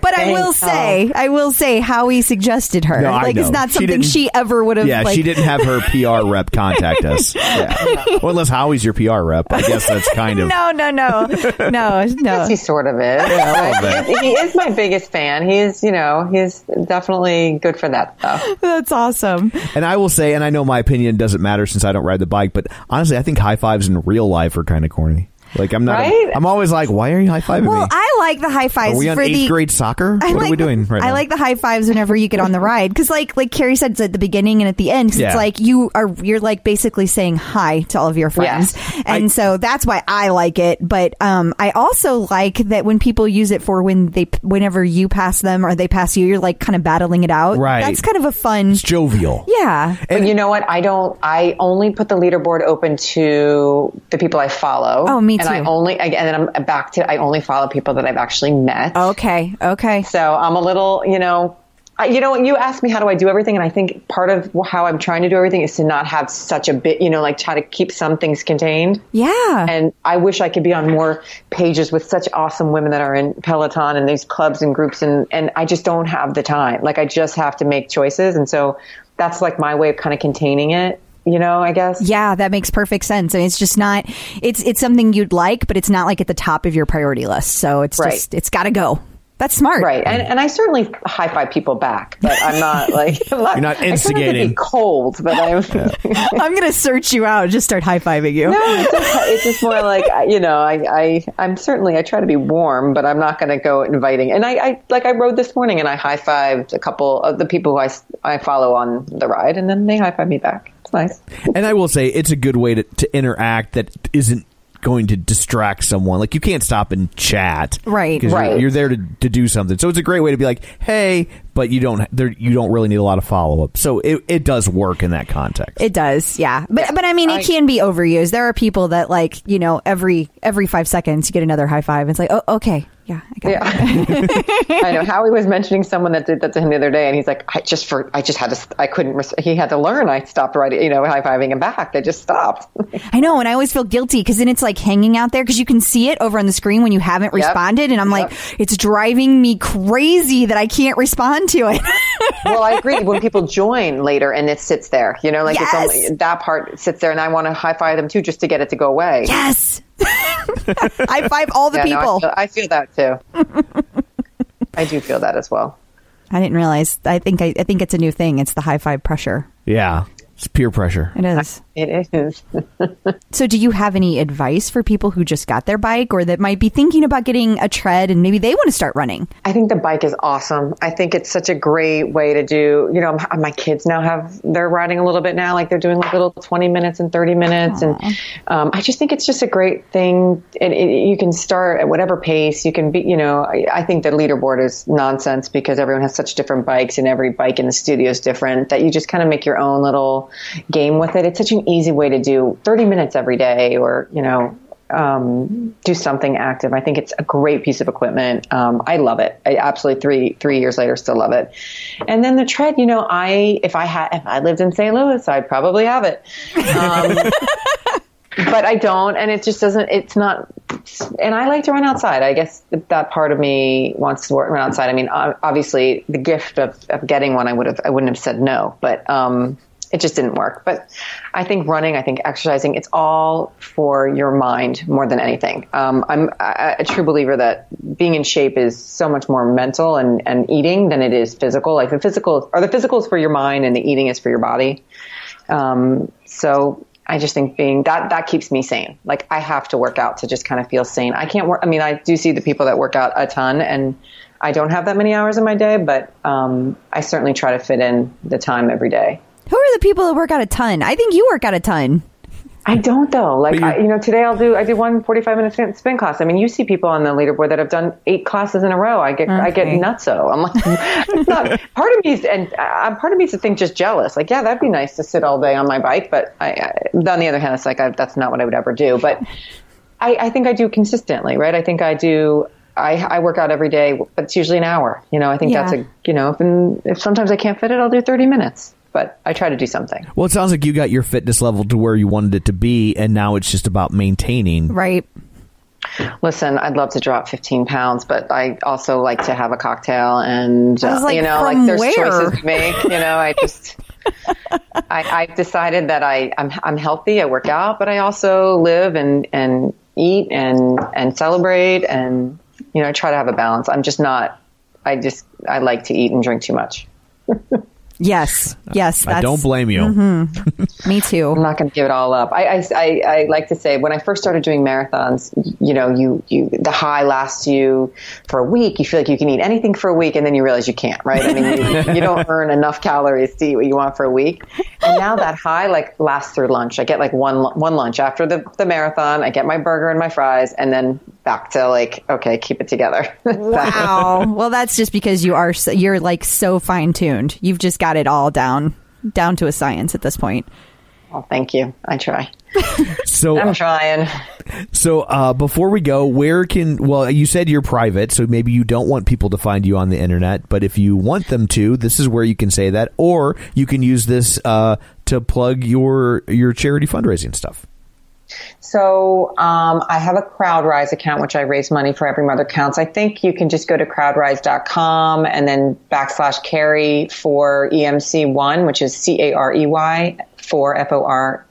but I will say, I will say, Howie suggested her. No, like it's not She something didn't- she, ever would have. Yeah, like, she didn't have her PR rep contact us. Yeah. Well, unless Howie's your PR rep, I guess that's kind of. No, no, no, no, no. He sort of is. little bit. he is my biggest fan. He is, you know, he's definitely good for that stuff. That's awesome. And I will say, and I know my opinion doesn't matter since I don't ride the bike, but honestly, I think high fives in real life are kind of corny. Like I'm not. Right? I'm always like, why are you high fiving Well, me? I like the high fives Are we on for eighth the grade soccer? I what like are we doing right I now? like the high fives whenever you get on the ride because, like, like Carey said, it's at the beginning and at the end. 'cause Yeah. It's like you are you're like basically saying hi to all of your friends, Yes. and so that's why I like it. But um, I also like that when people use it for when they whenever you pass them or they pass you, you're like kind of battling it out. Right. That's kind of a fun. It's jovial. Yeah. And you know what? I don't. I only put the leaderboard open to the people I follow. Oh, me And I only again, and I'm back to. I only follow people that I've actually met. Okay. Okay. So I'm a little, you know. I, you know, you asked me how do I do everything, and I think part of how I'm trying to do everything is to not have such a bit, you know, like try to keep some things contained. Yeah. And I wish I could be on more pages with such awesome women that are in Peloton and these clubs and groups, and and I just don't have the time. Like I just have to make choices, and so that's like my way of kind of containing it. You know, I guess. Yeah, that makes perfect sense. I mean, it's just not. It's it's something you'd like, but it's not like at the top of your priority list. So it's Right. just it's got to go. That's smart. Right, and and I certainly high five people back, but I'm not like I'm not, You're not I instigating. be cold, but I'm. I'm gonna search you out. and Just start high fiving you. No, it's, just, it's just more like you know, I, I I'm certainly I try to be warm, but I'm not going to go inviting. And I, I like I rode this morning and I high fived a couple of the people who I s- I follow on the ride, and then they high five me back. It's. And I will say, it's a good way to, to interact that isn't going to distract someone. Like you can't stop and chat, Right. Right. you're, you're there to, to do something. So it's a great way to be like, hey, but you don't there you don't really need a lot of follow up. So it, it does work in that context. It does, yeah. But but I mean, it I- can be overused. There are people that like you know every every five seconds you get another high five. It's like oh okay, Yeah, I got Yeah, I know. Howie was mentioning someone that did that to him the other day, and he's like, "I just for I just had to I couldn't he had to learn. I stopped writing, you know, high fiving him back. I just stopped. I know, and I always feel guilty because then it's like hanging out there because you can see it over on the screen when you haven't responded, and I'm like, it's driving me crazy that I can't respond to it. well, I agree. When people join later and it sits there, you know, like Yes. it's only that part sits there, and I want to high five them too, just to get it to go away. yes, I five all the Yeah, no, people. I, feel, I feel that too. I do feel that as well. I didn't realize. I think I, I think it's a new thing. It's the high five pressure. Yeah, it's peer pressure. It is. It is. So, do you have any advice for people who just got their bike or that might be thinking about getting a tread and maybe they want to start running? I think the bike is awesome. I think it's such a great way to do, you know, my kids now have, they're riding a little bit now, like they're doing like little 20 minutes and 30 minutes. And um, I just think it's just a great thing. And it, you can start at whatever pace you can be, you know, I, I think the leaderboard is nonsense because everyone has such different bikes and every bike in the studio is different that you just kind of make your own little game with it. It's such an easy way to do 30 minutes every day or, you know, um, do something active. I think it's a great piece of equipment. Um, I love it. I absolutely three three years later still love it. And then the tread, you know, I if I had if I lived in St. Louis, I'd probably have it. Um, but I don't, and it just doesn't. It's not. And I like to run outside. I guess that part of me wants to run outside. I mean, obviously, the gift of, of getting one, I would have, I wouldn't have said no, but um, it just didn't work. But I think running, I think exercising, it's all for your mind more than anything. Um, I'm a, a true believer that being in shape is so much more mental and, and eating than it is physical. Like the physical, or the physical is for your mind, and the eating is for your body. Um, so I just think being that that keeps me sane. Like I have to work out to just kind of feel sane. I can't work. I mean, I do see the people that work out a ton, and I don't have that many hours in my day, but um, I certainly try to fit in the time every day. Who are the people that work out a ton? I think you work out a ton. I don't though. Like you- I, you know, today I'll do I do one 45 minute spin, spin class. I mean, you see people on the leaderboard that have done eight classes in a row. I get I get Okay. nutso. I'm like, it's not, part of me is and uh, part of me is to think just jealous. Like, yeah, that'd be nice to sit all day on my bike, but I, I, on the other hand, it's like I, that's not what I would ever do. But I, I think I do consistently, right? I think I do. I, I work out every day, but it's usually an hour. You know, I think Yeah. that's a you know, if, and if sometimes I can't fit it, I'll do 30 minutes. But I try to do something. Well, it sounds like you got your fitness level to where you wanted it to be, and now it's just about maintaining. Right. Listen, I'd love to drop 15 pounds, but I also like to have a cocktail and, I uh, like, you know, like there's where? choices to make, you know, I just, I, I've decided that I, I'm, I'm healthy. I work out, but I also live and, and eat and, and celebrate and, you know, I try to have a balance. I'm just not, I just, I like to eat and drink too much. Yes. Yes. I don't blame you. Mm-hmm. Me too. I'm not going to give it all up. I, I, I, I like to say when I first started doing marathons, you know, you, you, the high lasts you for a week. You feel like you can eat anything for a week and then you realize you can't, right? I mean, you, you don't earn enough calories to eat what you want for a week. And now that high like lasts through lunch. I get like one, one lunch after the, the marathon. I get my burger and my fries and then back to like, okay, keep it together. Wow. well, that's just because you are so, you're like so fine tuned. You've just got it all down down to a science at this point. well, thank you. I try. So, I'm trying. so uh, before we go, where can? Well, you said you're private, so maybe you don't want people to find you on the internet. But if you want them to, this is where you can say that, or you can use this uh, to plug your your charity fundraising stuff. So um, I have a CrowdRise account, which I raise money for Every Mother Counts. I think you can just go to crowdrise.com and then backslash carey for EMC1, which is C A R E Y for F O R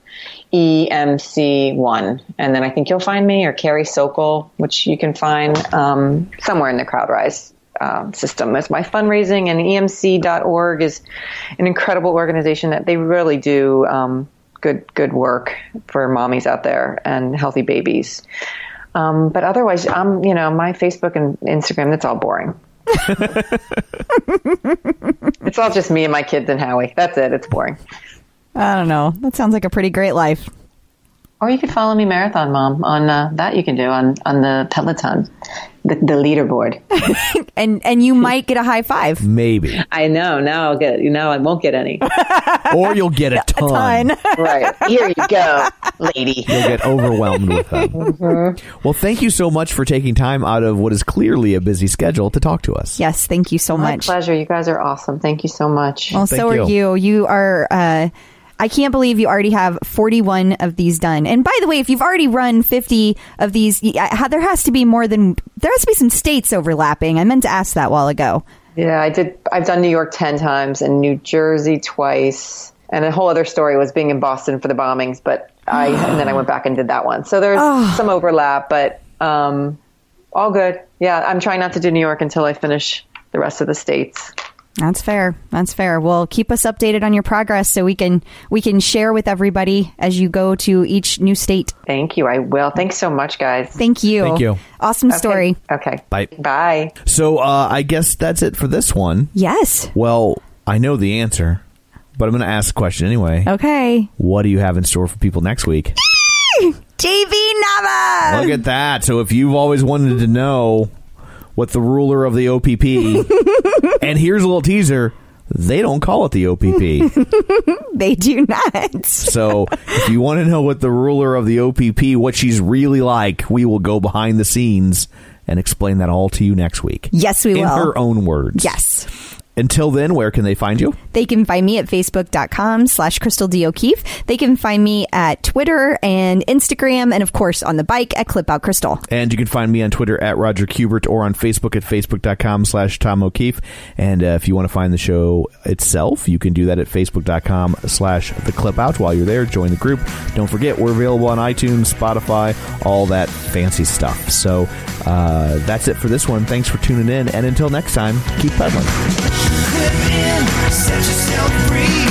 E M C 1. And then I think you'll find me or Carey Socol, which you can find um, somewhere in the CrowdRise um, system as my fundraising and emc.org is an incredible organization that they really do um, good good work for mommies out there and healthy babies. Um, but otherwise, I'm you know my Facebook and Instagram that's all boring. it's all just me and my kids and Howie. That's it. It's boring. I don't know. That sounds like a pretty great life. Or you could follow me, Marathon Mom, on uh, that. You can do on on the Peloton, the, the leaderboard. And and you might get a high five. Maybe. I know. Now I'll get. You know, I won't get any. or you'll get a ton. Ton. right here you go, lady. You'll get overwhelmed with them. Mm-hmm. Well, thank you so much for taking time out of what is clearly a busy schedule to talk to us. Yes, thank you so My much. pleasure. You guys are awesome. Thank you so much. Well, Thank so are you. you. You are. Uh, I can't believe you already have 41 of these done. And by the way, if you've already run 50 of these, there has to be more than there has to be some states overlapping. I meant to ask that while ago. Yeah, I did. I've done New York 10 times and New Jersey twice. And a whole other story was being in Boston for the bombings, but I, and then I went back and did that one. So there's some overlap, but, um, all good. Yeah, I'm trying not to do New York until I finish the rest of the states. That's fair. That's fair. Well, keep us updated on your progress so we can we can share with everybody as you go to each new state. Thank you. I will. Thanks so much, guys. Thank you. Thank you. Awesome Okay. story. Okay. Bye. Bye. So uh, I guess that's it for this one. Yes. Well, I know the answer, but I'm going to ask the question anyway. Okay. What do you have in store for people next week? JV Nava. Look at that. So if you've always wanted to know what the ruler of the OPP, and here's a little teaser, they don't call it the OPP. They do not. so if you want to know what the ruler of the OPP, what she's really like, we will go behind the scenes and explain that all to you next week. Yes, we In will. her own words. Yes. Until then, where can they find you? They can find me at facebook.com slash Crystal D. O'Keefe. They can find me at Twitter and Instagram and, of course, on the bike at Clip Out Crystal. And you can find me on Twitter at Roger Kubert or on Facebook at facebook.com slash Tom O'Keefe. And uh, if you want to find the show itself, you can do that at facebook.com slash the clip out. While you're there, join the group. Don't forget, we're available on iTunes, Spotify, all that fancy stuff. So uh, that's it for this one. Thanks for tuning in. And until next time, keep pedaling. Clip in, set yourself free.